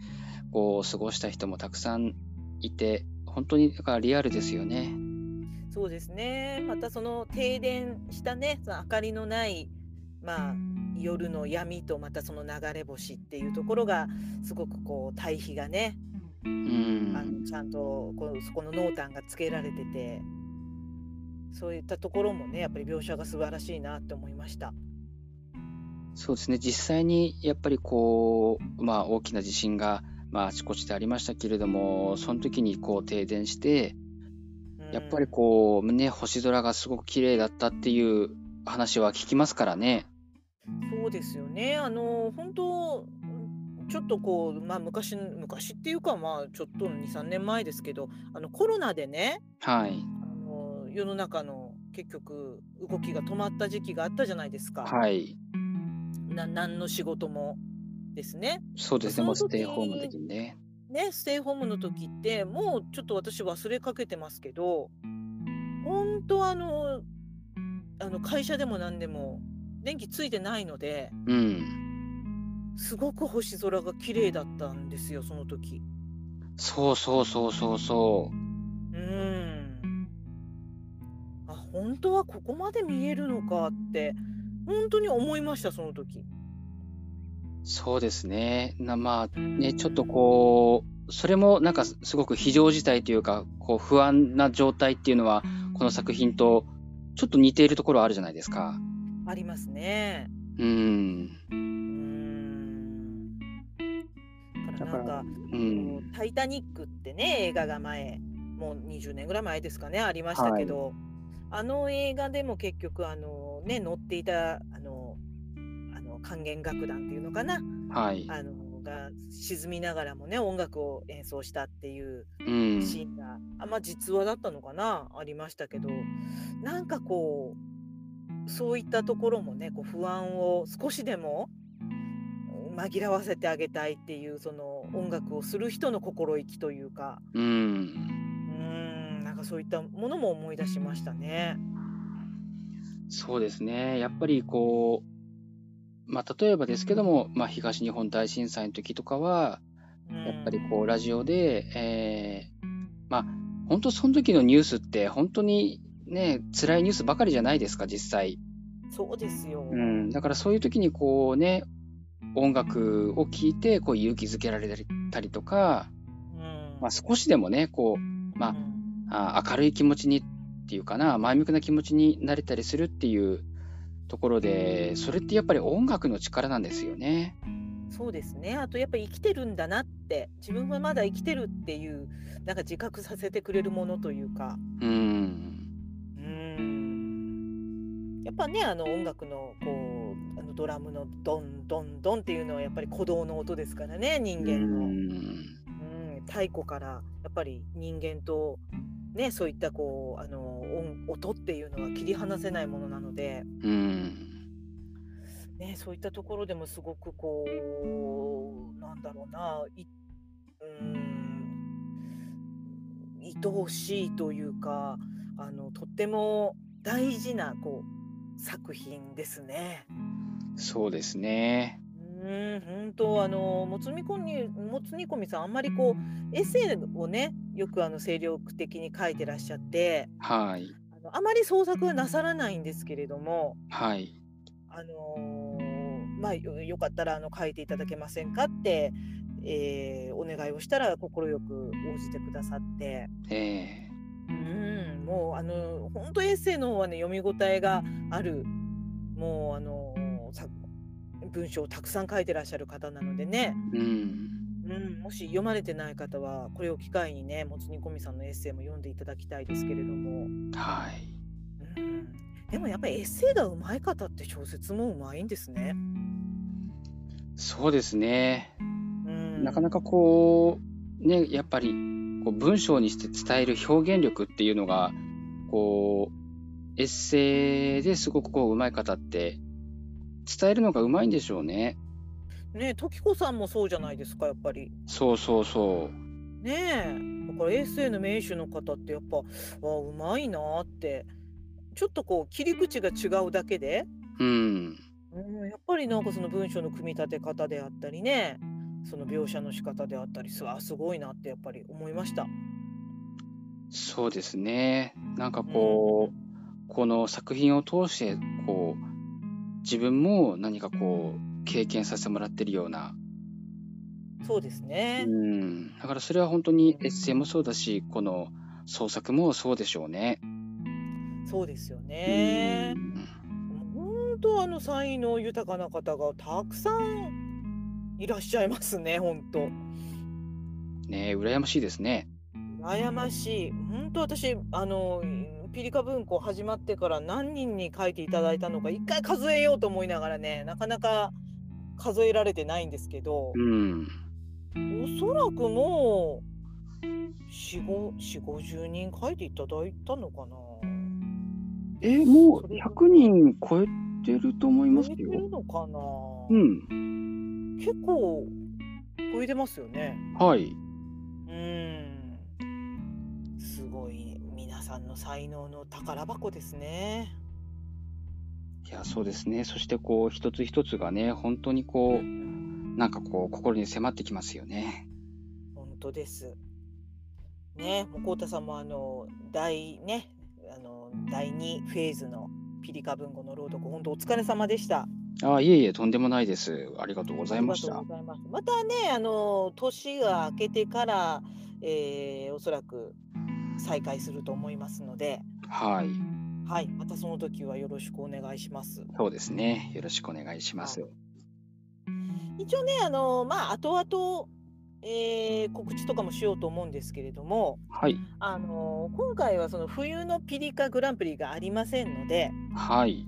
Speaker 2: こう過ごした人もたくさんいて、本当にだからリアルですよね。
Speaker 1: そうですねまたその停電したねその明かりのない、まあ、夜の闇とまたその流れ星っていうところがすごくこう対比がね
Speaker 2: う
Speaker 1: あ
Speaker 2: ん、
Speaker 1: のちゃんとこうそこの濃淡がつけられててそういったところもねやっぱり描写が素晴らしいなって思いました。
Speaker 2: そうですね。実際にやっぱりこう、まあ大きな地震が、まああちこちでありましたけれども、その時にこう停電して、やっぱりこうね、星空がすごく綺麗だったっていう話は聞きますからね。
Speaker 1: そうですよね。あの本当うんちょっとこうまあ昔昔っていうかまあちょっと2、3年前ですけど、あのコロナでね、
Speaker 2: はい。
Speaker 1: あの世の中の結局動きが止まった時期があったじゃないですか。
Speaker 2: はい。
Speaker 1: な何の仕事もですね。
Speaker 2: そうですね。もうステイホームの時にね。
Speaker 1: ね、ステイホームの時ってもうちょっと私忘れかけてますけど本当あのあの会社でも何でも電気ついてないので
Speaker 2: うん。
Speaker 1: すごく星空が綺麗だったんですよその時。
Speaker 2: そうそうそうそうそう。
Speaker 1: うーんあ本当はここまで見えるのかって本当に思いましたその時。
Speaker 2: そうですね。なまあね、ちょっとこう、それもなんかすごく非常事態というか、こう不安な状態っていうのは、この作品とちょっと似ているところあるじゃないですか。
Speaker 1: ありますね。
Speaker 2: うん。
Speaker 1: うーんだからなんか
Speaker 2: う
Speaker 1: こ
Speaker 2: ん。
Speaker 1: うタイタニックってね映画が前もう20年ぐらい前ですかねありましたけど、あの映画でも結局あのね乗っていた管弦楽団っていうのかな
Speaker 2: はい。
Speaker 1: あのが沈みながらもね音楽を演奏したっていう
Speaker 2: うん。
Speaker 1: シーンが、あまあ実話だったのかなありましたけどなんかこうそういったところもねこう不安を少しでもうん紛らわせてあげたいっていうその音楽をする人の心意気というか
Speaker 2: うん。
Speaker 1: うーんなんかそういったものも思い出しましたね。
Speaker 2: そうですね。やっぱりこう、まあ例えばですけども、まあ東日本大震災の時とかは、
Speaker 1: うん
Speaker 2: やっぱりこうラジオで、えーまあ本当その時のニュースって本当にね、辛いニュースばかりじゃないですか、実際。
Speaker 1: そうですよ。
Speaker 2: うん。だからそういう時にこうね、音楽を聴いてこう勇気づけられたりとか、
Speaker 1: うん
Speaker 2: まあ少しでもね、こう、ま
Speaker 1: うん
Speaker 2: あ明るい気持ちにっていうかな、前向きな気持ちになれたりするっていうところで、それってやっぱり音楽の力なんですよね。
Speaker 1: そうですね。あとやっぱり生きてるんだなって、自分はまだ生きてるっていう、なんか自覚させてくれるものというか、
Speaker 2: うん。
Speaker 1: うーん。やっぱね、あの音楽のこう、あのドラムのドンドンドンっていうのはやっぱり鼓動の音ですからね、人間の。
Speaker 2: うん
Speaker 1: うん、太古からやっぱり人間とね、そういったこうあの音音っていうのは切り離せないものなので、
Speaker 2: うん。
Speaker 1: ね、そういったところでもすごくこうなんだろうないうん愛おしいというかあのとっても大事なこう作品ですね。
Speaker 2: そうですね。
Speaker 1: うん本当あのもつ煮込みもつ煮込みさんあんまりこうエッセイをねよくあの精力的に書いてらっしゃって
Speaker 2: はい。
Speaker 1: あのあまり創作はなさらないんですけれども
Speaker 2: はい。
Speaker 1: あのーまあよよかったらあの書いていただけませんかって、えーお願いをしたら快く応じてくださって
Speaker 2: え
Speaker 1: うんもうあの本当エッセイの方はね読み応えがあるもうあのさ文章をたくさん書いてらっしゃる方なのでね、
Speaker 2: えうん。
Speaker 1: うん、もし読まれてない方はこれを機会にねもつ煮込みさんのエッセイも読んでいただきたいですけれども、
Speaker 2: はい。
Speaker 1: うん、でもやっぱりエッセイがうまい方って小説もうまいんですね。
Speaker 2: そうですね。
Speaker 1: うん、
Speaker 2: なかなかこう、ね、やっぱりこう文章にして伝える表現力っていうのが、こう、エッセイですごくこう、上手い方って、伝えるのが上手いんでしょうね。
Speaker 1: ね時子さんもそうじゃないですかやっぱり。
Speaker 2: そうそうそう。
Speaker 1: ねえだからエッセイの名手の方ってやっぱあうまいなーってちょっとこう切り口が違うだけで、
Speaker 2: うん。
Speaker 1: うん、やっぱりなんかその文章の組み立て方であったりねその描写の仕方であったりすあすごいなってやっぱり思いました。
Speaker 2: そうですね。なんかこう、この作品を通して、こう、自分も何かこう、経験させてもらってるような、
Speaker 1: そうですね。
Speaker 2: うん。だからそれは本当にエッセイもそうだし、この創作もそうでしょうね。
Speaker 1: そうですよね
Speaker 2: う。ん
Speaker 1: 本当あの才能豊かな方がたくさんいらっしゃいますね本当。
Speaker 2: ねえ、羨ましいですね。
Speaker 1: 羨ましい。本当私あのピリカ文庫始まってから何人に書いていただいたのか一回数えようと思いながらねなかなか数えられてないんですけど、
Speaker 2: うん。
Speaker 1: おそらくもう4 5 4 5 0人書いていただいたのかな。
Speaker 2: え、もう
Speaker 1: それ
Speaker 2: 100人超えてると思いますよ
Speaker 1: 超えて。るのかな、
Speaker 2: うん。
Speaker 1: 結構超えてますよね。
Speaker 2: はい。
Speaker 1: うん。すごい皆さんの才能の宝箱ですね。
Speaker 2: いや、そうですね。そして、こう、一つ一つがね、本当にこう、なんかこう、心に迫ってきますよね。
Speaker 1: 本当です。ね、もうこうたさんもあの第ねあの第2フェーズのピリカ文庫の朗読本当お疲れ様でした。
Speaker 2: あいえいえ、とんでもないです。ありがとうございました
Speaker 1: ます。またねあの年が明けてから、えーおそらく再開すると思いますので、
Speaker 2: はい。
Speaker 1: はい、またその時はよろしくお願いします。
Speaker 2: そうですね。よろしくお願いします。
Speaker 1: 一応ねあのまあ後々、えー告知とかもしようと思うんですけれども、
Speaker 2: はい。
Speaker 1: あの今回はその冬のピリカグランプリがありませんので、
Speaker 2: はい。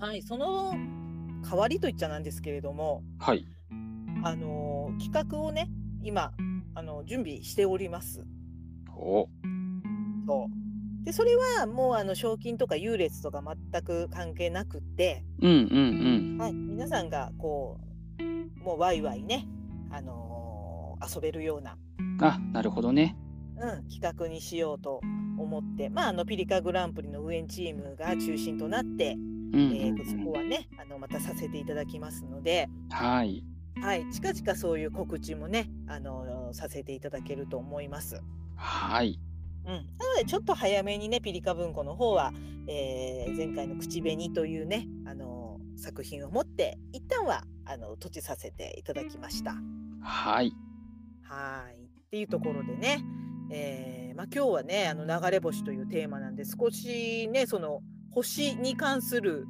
Speaker 1: はい、その代わりといっちゃなんですけれども、
Speaker 2: はい。
Speaker 1: あの企画をね今あの準備しております。
Speaker 2: お、
Speaker 1: そうでそれはもうあの賞金とか優劣とか全く関係なくって、
Speaker 2: うんうん
Speaker 1: はい、皆さんがこうもうワイワイね、あの遊べるような、
Speaker 2: うん。あ、なるほどね。
Speaker 1: うん、企画にしようと思って、まあ、あのピリカグランプリの応援チームが中心となって、
Speaker 2: うんうん
Speaker 1: えー
Speaker 2: うん
Speaker 1: そこはねあのまたさせていただきますので。
Speaker 2: はい。
Speaker 1: はい、近々そういう告知もね、あのさせていただけると思います。
Speaker 2: はい。
Speaker 1: うん、なのでちょっと早めにね、ピリカ文庫の方は、えー前回の口紅というね、あの作品を持って一旦はあの閉じさせていただきました。
Speaker 2: はい。
Speaker 1: はい、っていうところでね、えーまあ、今日はね、あの流れ星というテーマなんで少しね、その星に関する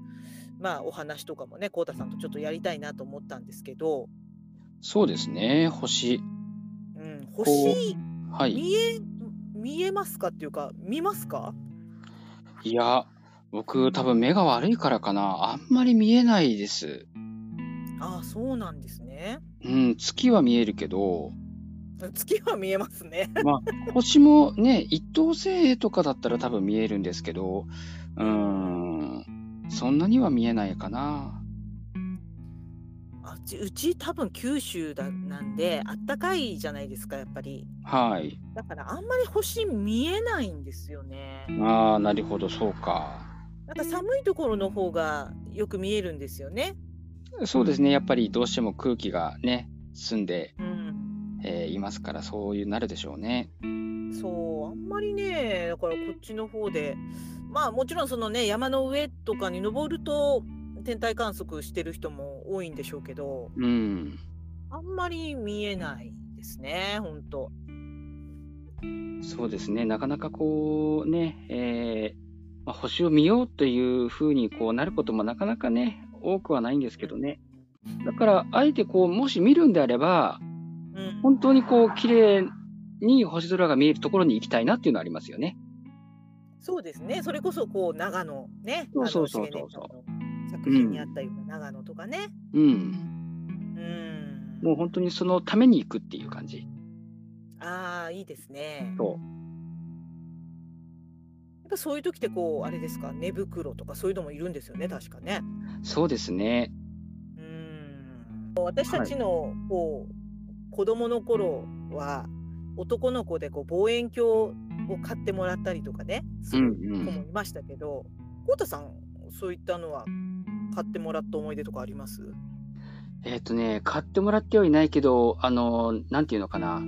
Speaker 1: まあお話とかもね、こうたさんとちょっとやりたいなと思ったんですけど、
Speaker 2: そうですね。星。
Speaker 1: うん、星
Speaker 2: はい。
Speaker 1: 見え見えますかっていうか見ますか？
Speaker 2: いや、僕多分目が悪いからかな。あんまり見えないです。
Speaker 1: ああそうなんですね
Speaker 2: うん、月は見えるけど、
Speaker 1: 月は見えますね
Speaker 2: まあ、星もね、一等星とかだったら多分見えるんですけど、うーん、そんなには見えないかな。
Speaker 1: ちうち多分九州だなんであったかいじゃないですかやっぱり
Speaker 2: はい。
Speaker 1: だからあんまり星見えないんですよね
Speaker 2: ああ、なるほど、そうか。
Speaker 1: なんか寒いところの方がよく見えるんですよね
Speaker 2: そうですね。やっぱりどうしても空気がね、澄んで、
Speaker 1: うん
Speaker 2: えーいますから、そういうなるでしょうね。
Speaker 1: そうあんまりねだからこっちの方でまあもちろんそのね山の上とかに登ると天体観測してる人も多いんでしょうけど
Speaker 2: うん。
Speaker 1: あんまり見えないですね本当
Speaker 2: そうですね。なかなかこうね、えーまあ、星を見ようというふうにこうなることもなかなかね、多くはないんですけどね。だから、あえてこう、もし見るんであれば、
Speaker 1: うん
Speaker 2: 本当にこう、綺麗に星空が見えるところに行きたいなっていうのはありますよね。
Speaker 1: そうですねそれこそこう長野ね
Speaker 2: そうそうそうそう
Speaker 1: 作品にあったような長野とかね
Speaker 2: うん。
Speaker 1: うん
Speaker 2: もう本当にそのために行くっていう感じ。
Speaker 1: ああいいですね
Speaker 2: そ
Speaker 1: やっぱそういう時ってこうあれですか寝袋とかそういうのもいるんですよね確かね
Speaker 2: う。そうですね。
Speaker 1: うん私たちのこう、子供の頃は男の子でこう望遠鏡を買ってもらったりとかねする
Speaker 2: うんうん
Speaker 1: 子もいましたけど浩太、さんそういったのは買ってもらった思い出とかあります？
Speaker 2: えっ、とね、買ってもらってはいないけど、あの、なんていうのかな。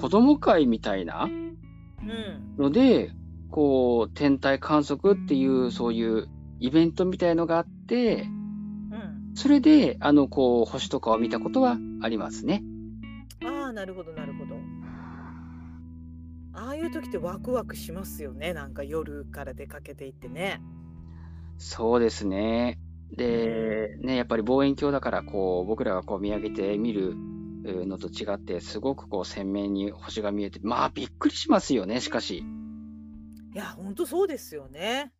Speaker 2: 子供会みたいな
Speaker 1: うん
Speaker 2: ので、こう、天体観測っていう、そういうイベントみたいのがあって、
Speaker 1: うん
Speaker 2: それで、あの、こう、星とかを見たことはありますね。
Speaker 1: ああなるほどなるほどああいう時ってワクワクしますよねなんか夜から出かけていってね
Speaker 2: そうですね。で、ね、やっぱり望遠鏡だから、こう、僕らがこう見上げて見るうのと違って、すごくこう鮮明に星が見えて、まあびっくりしますよね、しかし。
Speaker 1: いやほんとそうですよね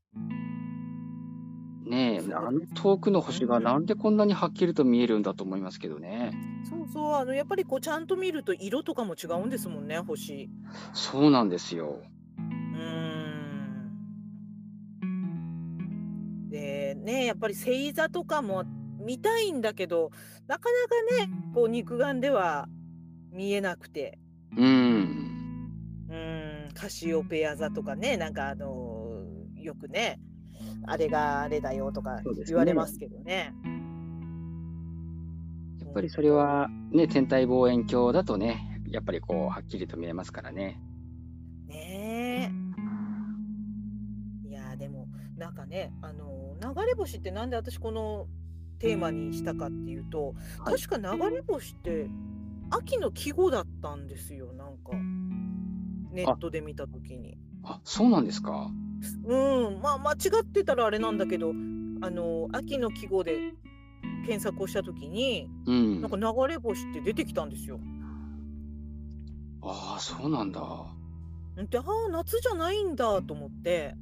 Speaker 2: ねえ、
Speaker 1: そう
Speaker 2: あの遠くの星がなんでこんなにはっきりと見えるんだと思いますけどね。
Speaker 1: そうそうあのやっぱりこうちゃんと見ると色とかも違うんですもんね星
Speaker 2: そうなんですよ。
Speaker 1: ね、やっぱり星座とかも見たいんだけど、なかなかね、こう肉眼では見えなくて。
Speaker 2: うん。
Speaker 1: うーん、カシオペア座とかね、なんかあの、よくね、あれがあれだよとか言われますけどね。
Speaker 2: やっぱりそれはね、天体望遠鏡だとね、やっぱりこう、はっきりと見えますからね。
Speaker 1: ねえ。いやーでもなんかねあの流れ星ってなんで私このテーマにしたかっていうと、
Speaker 2: はい
Speaker 1: 確か流れ星って秋の季語だったんですよなんかネットで見た時に。
Speaker 2: あ、そうなんですか？
Speaker 1: うんまあ間違ってたらあれなんだけどあの秋の季語で検索をした時に
Speaker 2: うん。
Speaker 1: なんか流れ星って出てきたんですよ。
Speaker 2: ああ、そうなんだ。
Speaker 1: でああ夏じゃないんだと思って。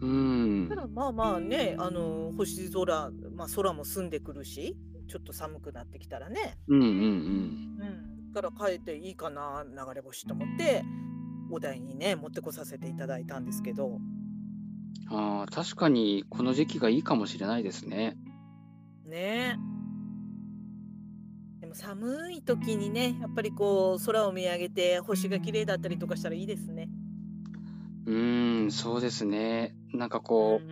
Speaker 2: うん
Speaker 1: た。だまあまあね、あの星空、まあ、空も澄んでくるし、ちょっと寒くなってきたらね、
Speaker 2: うんうんうん。
Speaker 1: うん、だから帰っていいかな、流れ星と思って、お題にね、持ってこさせていただいたんですけど、
Speaker 2: ああ、確かにこの時期がいいかもしれないですね。
Speaker 1: ねでも寒い時にね、やっぱりこう、空を見上げて星が綺麗だったりとかしたらいいですね。
Speaker 2: うーん、そうですね。なんかこ
Speaker 1: うん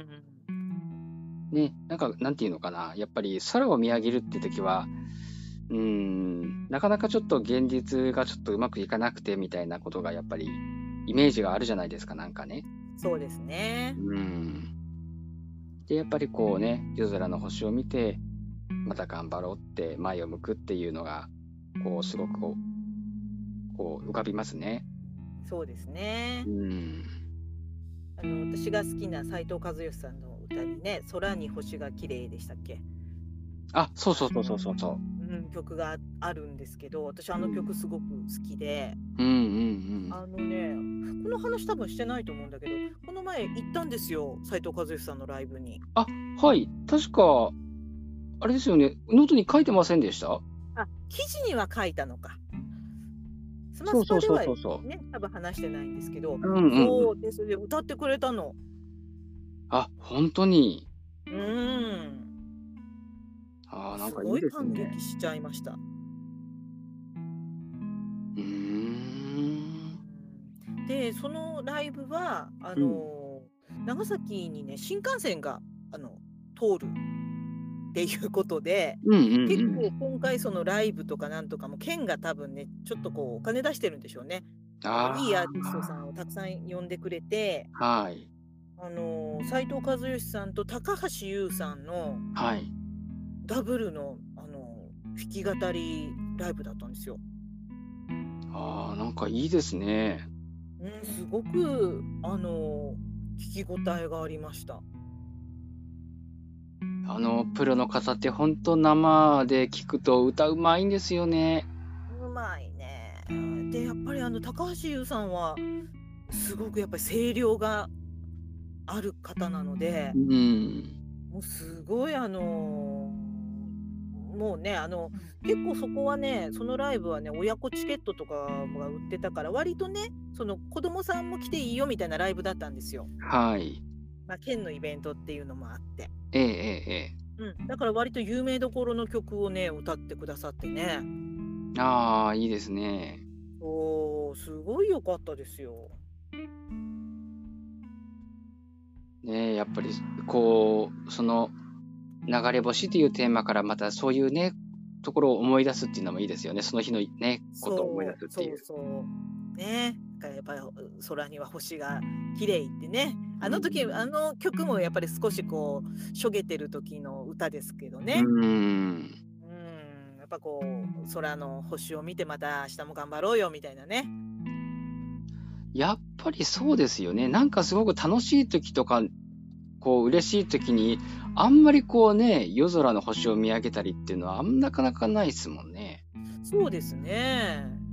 Speaker 2: う、ね、なんか、なんていうのかな。やっぱり空を見上げるって時は、うーん、なかなかちょっと現実がちょっとうまくいかなくてみたいなことがやっぱりイメージがあるじゃないですか、なんかね。
Speaker 1: そうですね。
Speaker 2: うん。で、やっぱりこうね、夜空の星を見て、また頑張ろうって前を向くっていうのが、こう、すごくこう、こう浮かびますね。
Speaker 1: そうですね
Speaker 2: う。ん。
Speaker 1: あの私が好きな斉藤和義さんの歌にね、空に星が綺麗でしたっけ？
Speaker 2: あ、そうそうそうそうそうそう。
Speaker 1: うん、曲があるんですけど私あの曲すごく好きで、
Speaker 2: うんうんうん。
Speaker 1: あのねこの話多分してないと思うんだけどこの前行ったんですよ斉藤和義さんのライブに。
Speaker 2: はい、確か、あれですよね、ノートに書いてませんでした？
Speaker 1: あ記事には書いたのかスマスパでは
Speaker 2: そうそうそう。
Speaker 1: ね多分話してないんですけど、
Speaker 2: うんうん。
Speaker 1: そうでそれで歌ってくれたの
Speaker 2: あ、本当に。
Speaker 1: うん
Speaker 2: あーなん
Speaker 1: すごい
Speaker 2: かいいです
Speaker 1: 感
Speaker 2: ね。
Speaker 1: 激しちゃいました、
Speaker 2: うーん。
Speaker 1: でそのライブはあの、長崎にね新幹線があの通るっていうことで、
Speaker 2: うんうん、うん。
Speaker 1: 結構今回そのライブとかなんとかも県が多分ねちょっとこうお金出してるんでしょうね。いいアーティストさんをたくさん呼んでくれて、
Speaker 2: はい。
Speaker 1: あの斉藤和義さんと高橋優さんの
Speaker 2: はい。
Speaker 1: ダブルのあの弾き語りライブだったんですよ。
Speaker 2: ああ、なんかいいですね。
Speaker 1: うん、すごくあの聞き応えがありました。
Speaker 2: あの、プロの方って本当生で聞くと歌うまいんですよね。
Speaker 1: うまいね。でやっぱりあの高橋優さんはすごくやっぱり声量がある方なので
Speaker 2: う、ん。
Speaker 1: もうすごいあのもうねあの結構そこはねそのライブはね親子チケットとかが売ってたから割とねその子供さんも来ていいよみたいなライブだったんですよ。
Speaker 2: はい。
Speaker 1: まあ、県のイベントっていうのもあって。
Speaker 2: えええええ
Speaker 1: うん、だから割と有名どころの曲をね歌ってくださってね
Speaker 2: え。ああ、いいですね。
Speaker 1: おーすごい良かったですよ。
Speaker 2: ねえ、やっぱりこう、その流れ星っていうテーマからまたそういうね、ところを思い出すっていうのもいいですよね。その日のね、ことを思い出すっていう
Speaker 1: そうそうねだからやっぱり空には星が綺麗ってねあの時、あの曲もやっぱり少しこうしょげてる時の歌ですけどね、
Speaker 2: うん。
Speaker 1: うん、やっぱこう空の星を見てまた明日も頑張ろうよみたいなね
Speaker 2: やっぱりそうですよね。なんかすごく楽しい時とか、こう嬉しい時に、あんまりこうね、夜空の星を見上げたりっていうのはあんなかなかないですもんね。
Speaker 1: そうですね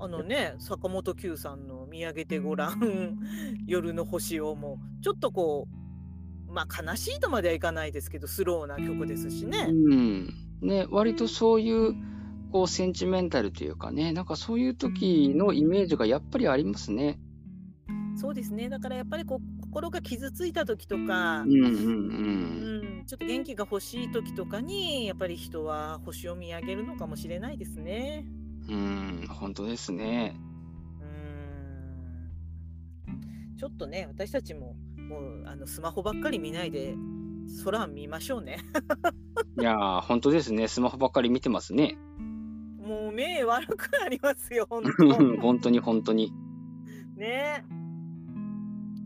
Speaker 1: あのね坂本九さんの「見上げてごらん 夜の星を」もちょっとこうまあ悲しいとまではいかないですけどスローな曲ですしね。
Speaker 2: うん。ね、割とそういう、こうセンチメンタルというかね、なんかそういう時のイメージがやっぱりありますね。
Speaker 1: そうですねだからやっぱりこう心が傷ついた時とか、
Speaker 2: うんうんうん。
Speaker 1: うん、ちょっと元気が欲しい時とかにやっぱり人は星を見上げるのかもしれないですね。
Speaker 2: うん、本当ですね。
Speaker 1: うんちょっとね私たちももうあのスマホばっかり見ないで空見ましょうね。
Speaker 2: いやー、本当ですね。スマホばっかり見てますね。
Speaker 1: もう目悪くなりますよ 本当。
Speaker 2: 本当に本当に。
Speaker 1: ね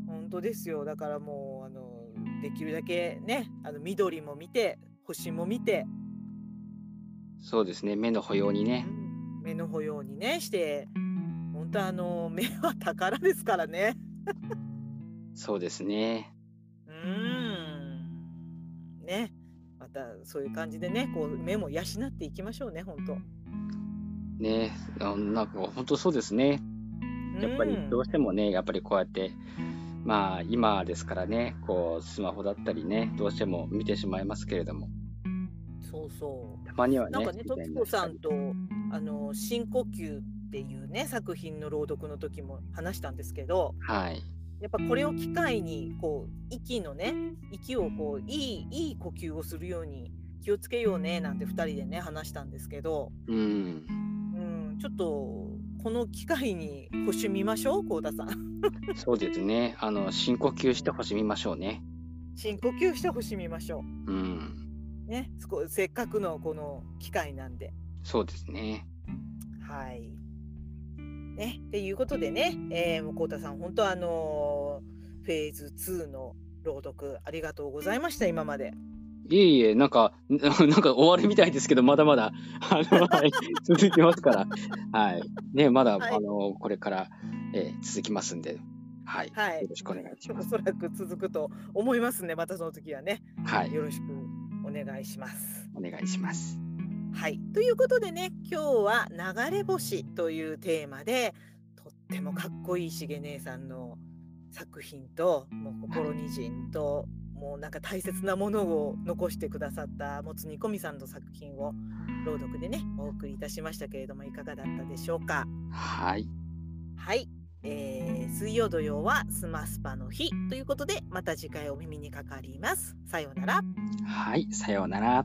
Speaker 1: 本当ですよだからもうあのできるだけねあの緑も見て星も見て、
Speaker 2: そうですね。目の保養にね。
Speaker 1: うん目の保養にねして本当あの目は宝ですからね。
Speaker 2: そうですね。
Speaker 1: うーんねまたそういう感じでねこう目も養っていきましょうね本当。
Speaker 2: ねあなんか本当そうですね。やっぱりどうしてもね、やっぱりこうやって、まあ今ですからね、こうスマホだったりね、どうしても見てしまいますけれども、
Speaker 1: そうそう。
Speaker 2: たまにはね、
Speaker 1: なんかね、時子さんと、あの、深呼吸っていうね、作品の朗読の時も話したんですけど、
Speaker 2: はい。
Speaker 1: やっぱこれを機会に、こう、息のね、息をこう、いい、いい呼吸をするように気をつけようね、なんて2人でね、話したんですけど、
Speaker 2: うん。
Speaker 1: うん、ちょっと、この機会に星見ましょう、幸田さん。
Speaker 2: そうですね。あの、深呼吸して星見ましょうね。
Speaker 1: 深呼吸して星見ましょ
Speaker 2: うん。
Speaker 1: う。ね、そこせっかくのこの機会なんで。
Speaker 2: そうですね。
Speaker 1: はい。ね、っていうことでね、えー、もうこうたさん、本当あのーフェーズ2の朗読ありがとうございました、今まで。
Speaker 2: いえいえ、なんか、なんか終わるみたいですけど、まだまだ、あの、はい、続きますから。はい。ね、まだ、
Speaker 1: はい
Speaker 2: あの、これから、えー続きますんで、はい。
Speaker 1: はい
Speaker 2: よろしくお願いします。
Speaker 1: おそらく続くと思いますね、またその時はね。
Speaker 2: はい。
Speaker 1: よろしくお願いします。
Speaker 2: お願いします。
Speaker 1: はい。ということでね、今日は流れ星というテーマで、とってもかっこいいしげ姉さんの作品と、もう心にじんと、もうなんか大切なものを残してくださったもつ煮込みさんの作品を朗読でね、お送りいたしましたけれども、いかがだったでしょうか？
Speaker 2: はい。
Speaker 1: はい。えー水曜土曜はスマスパの日ということで、また次回お耳にかかります。さようなら。
Speaker 2: はい。さようなら。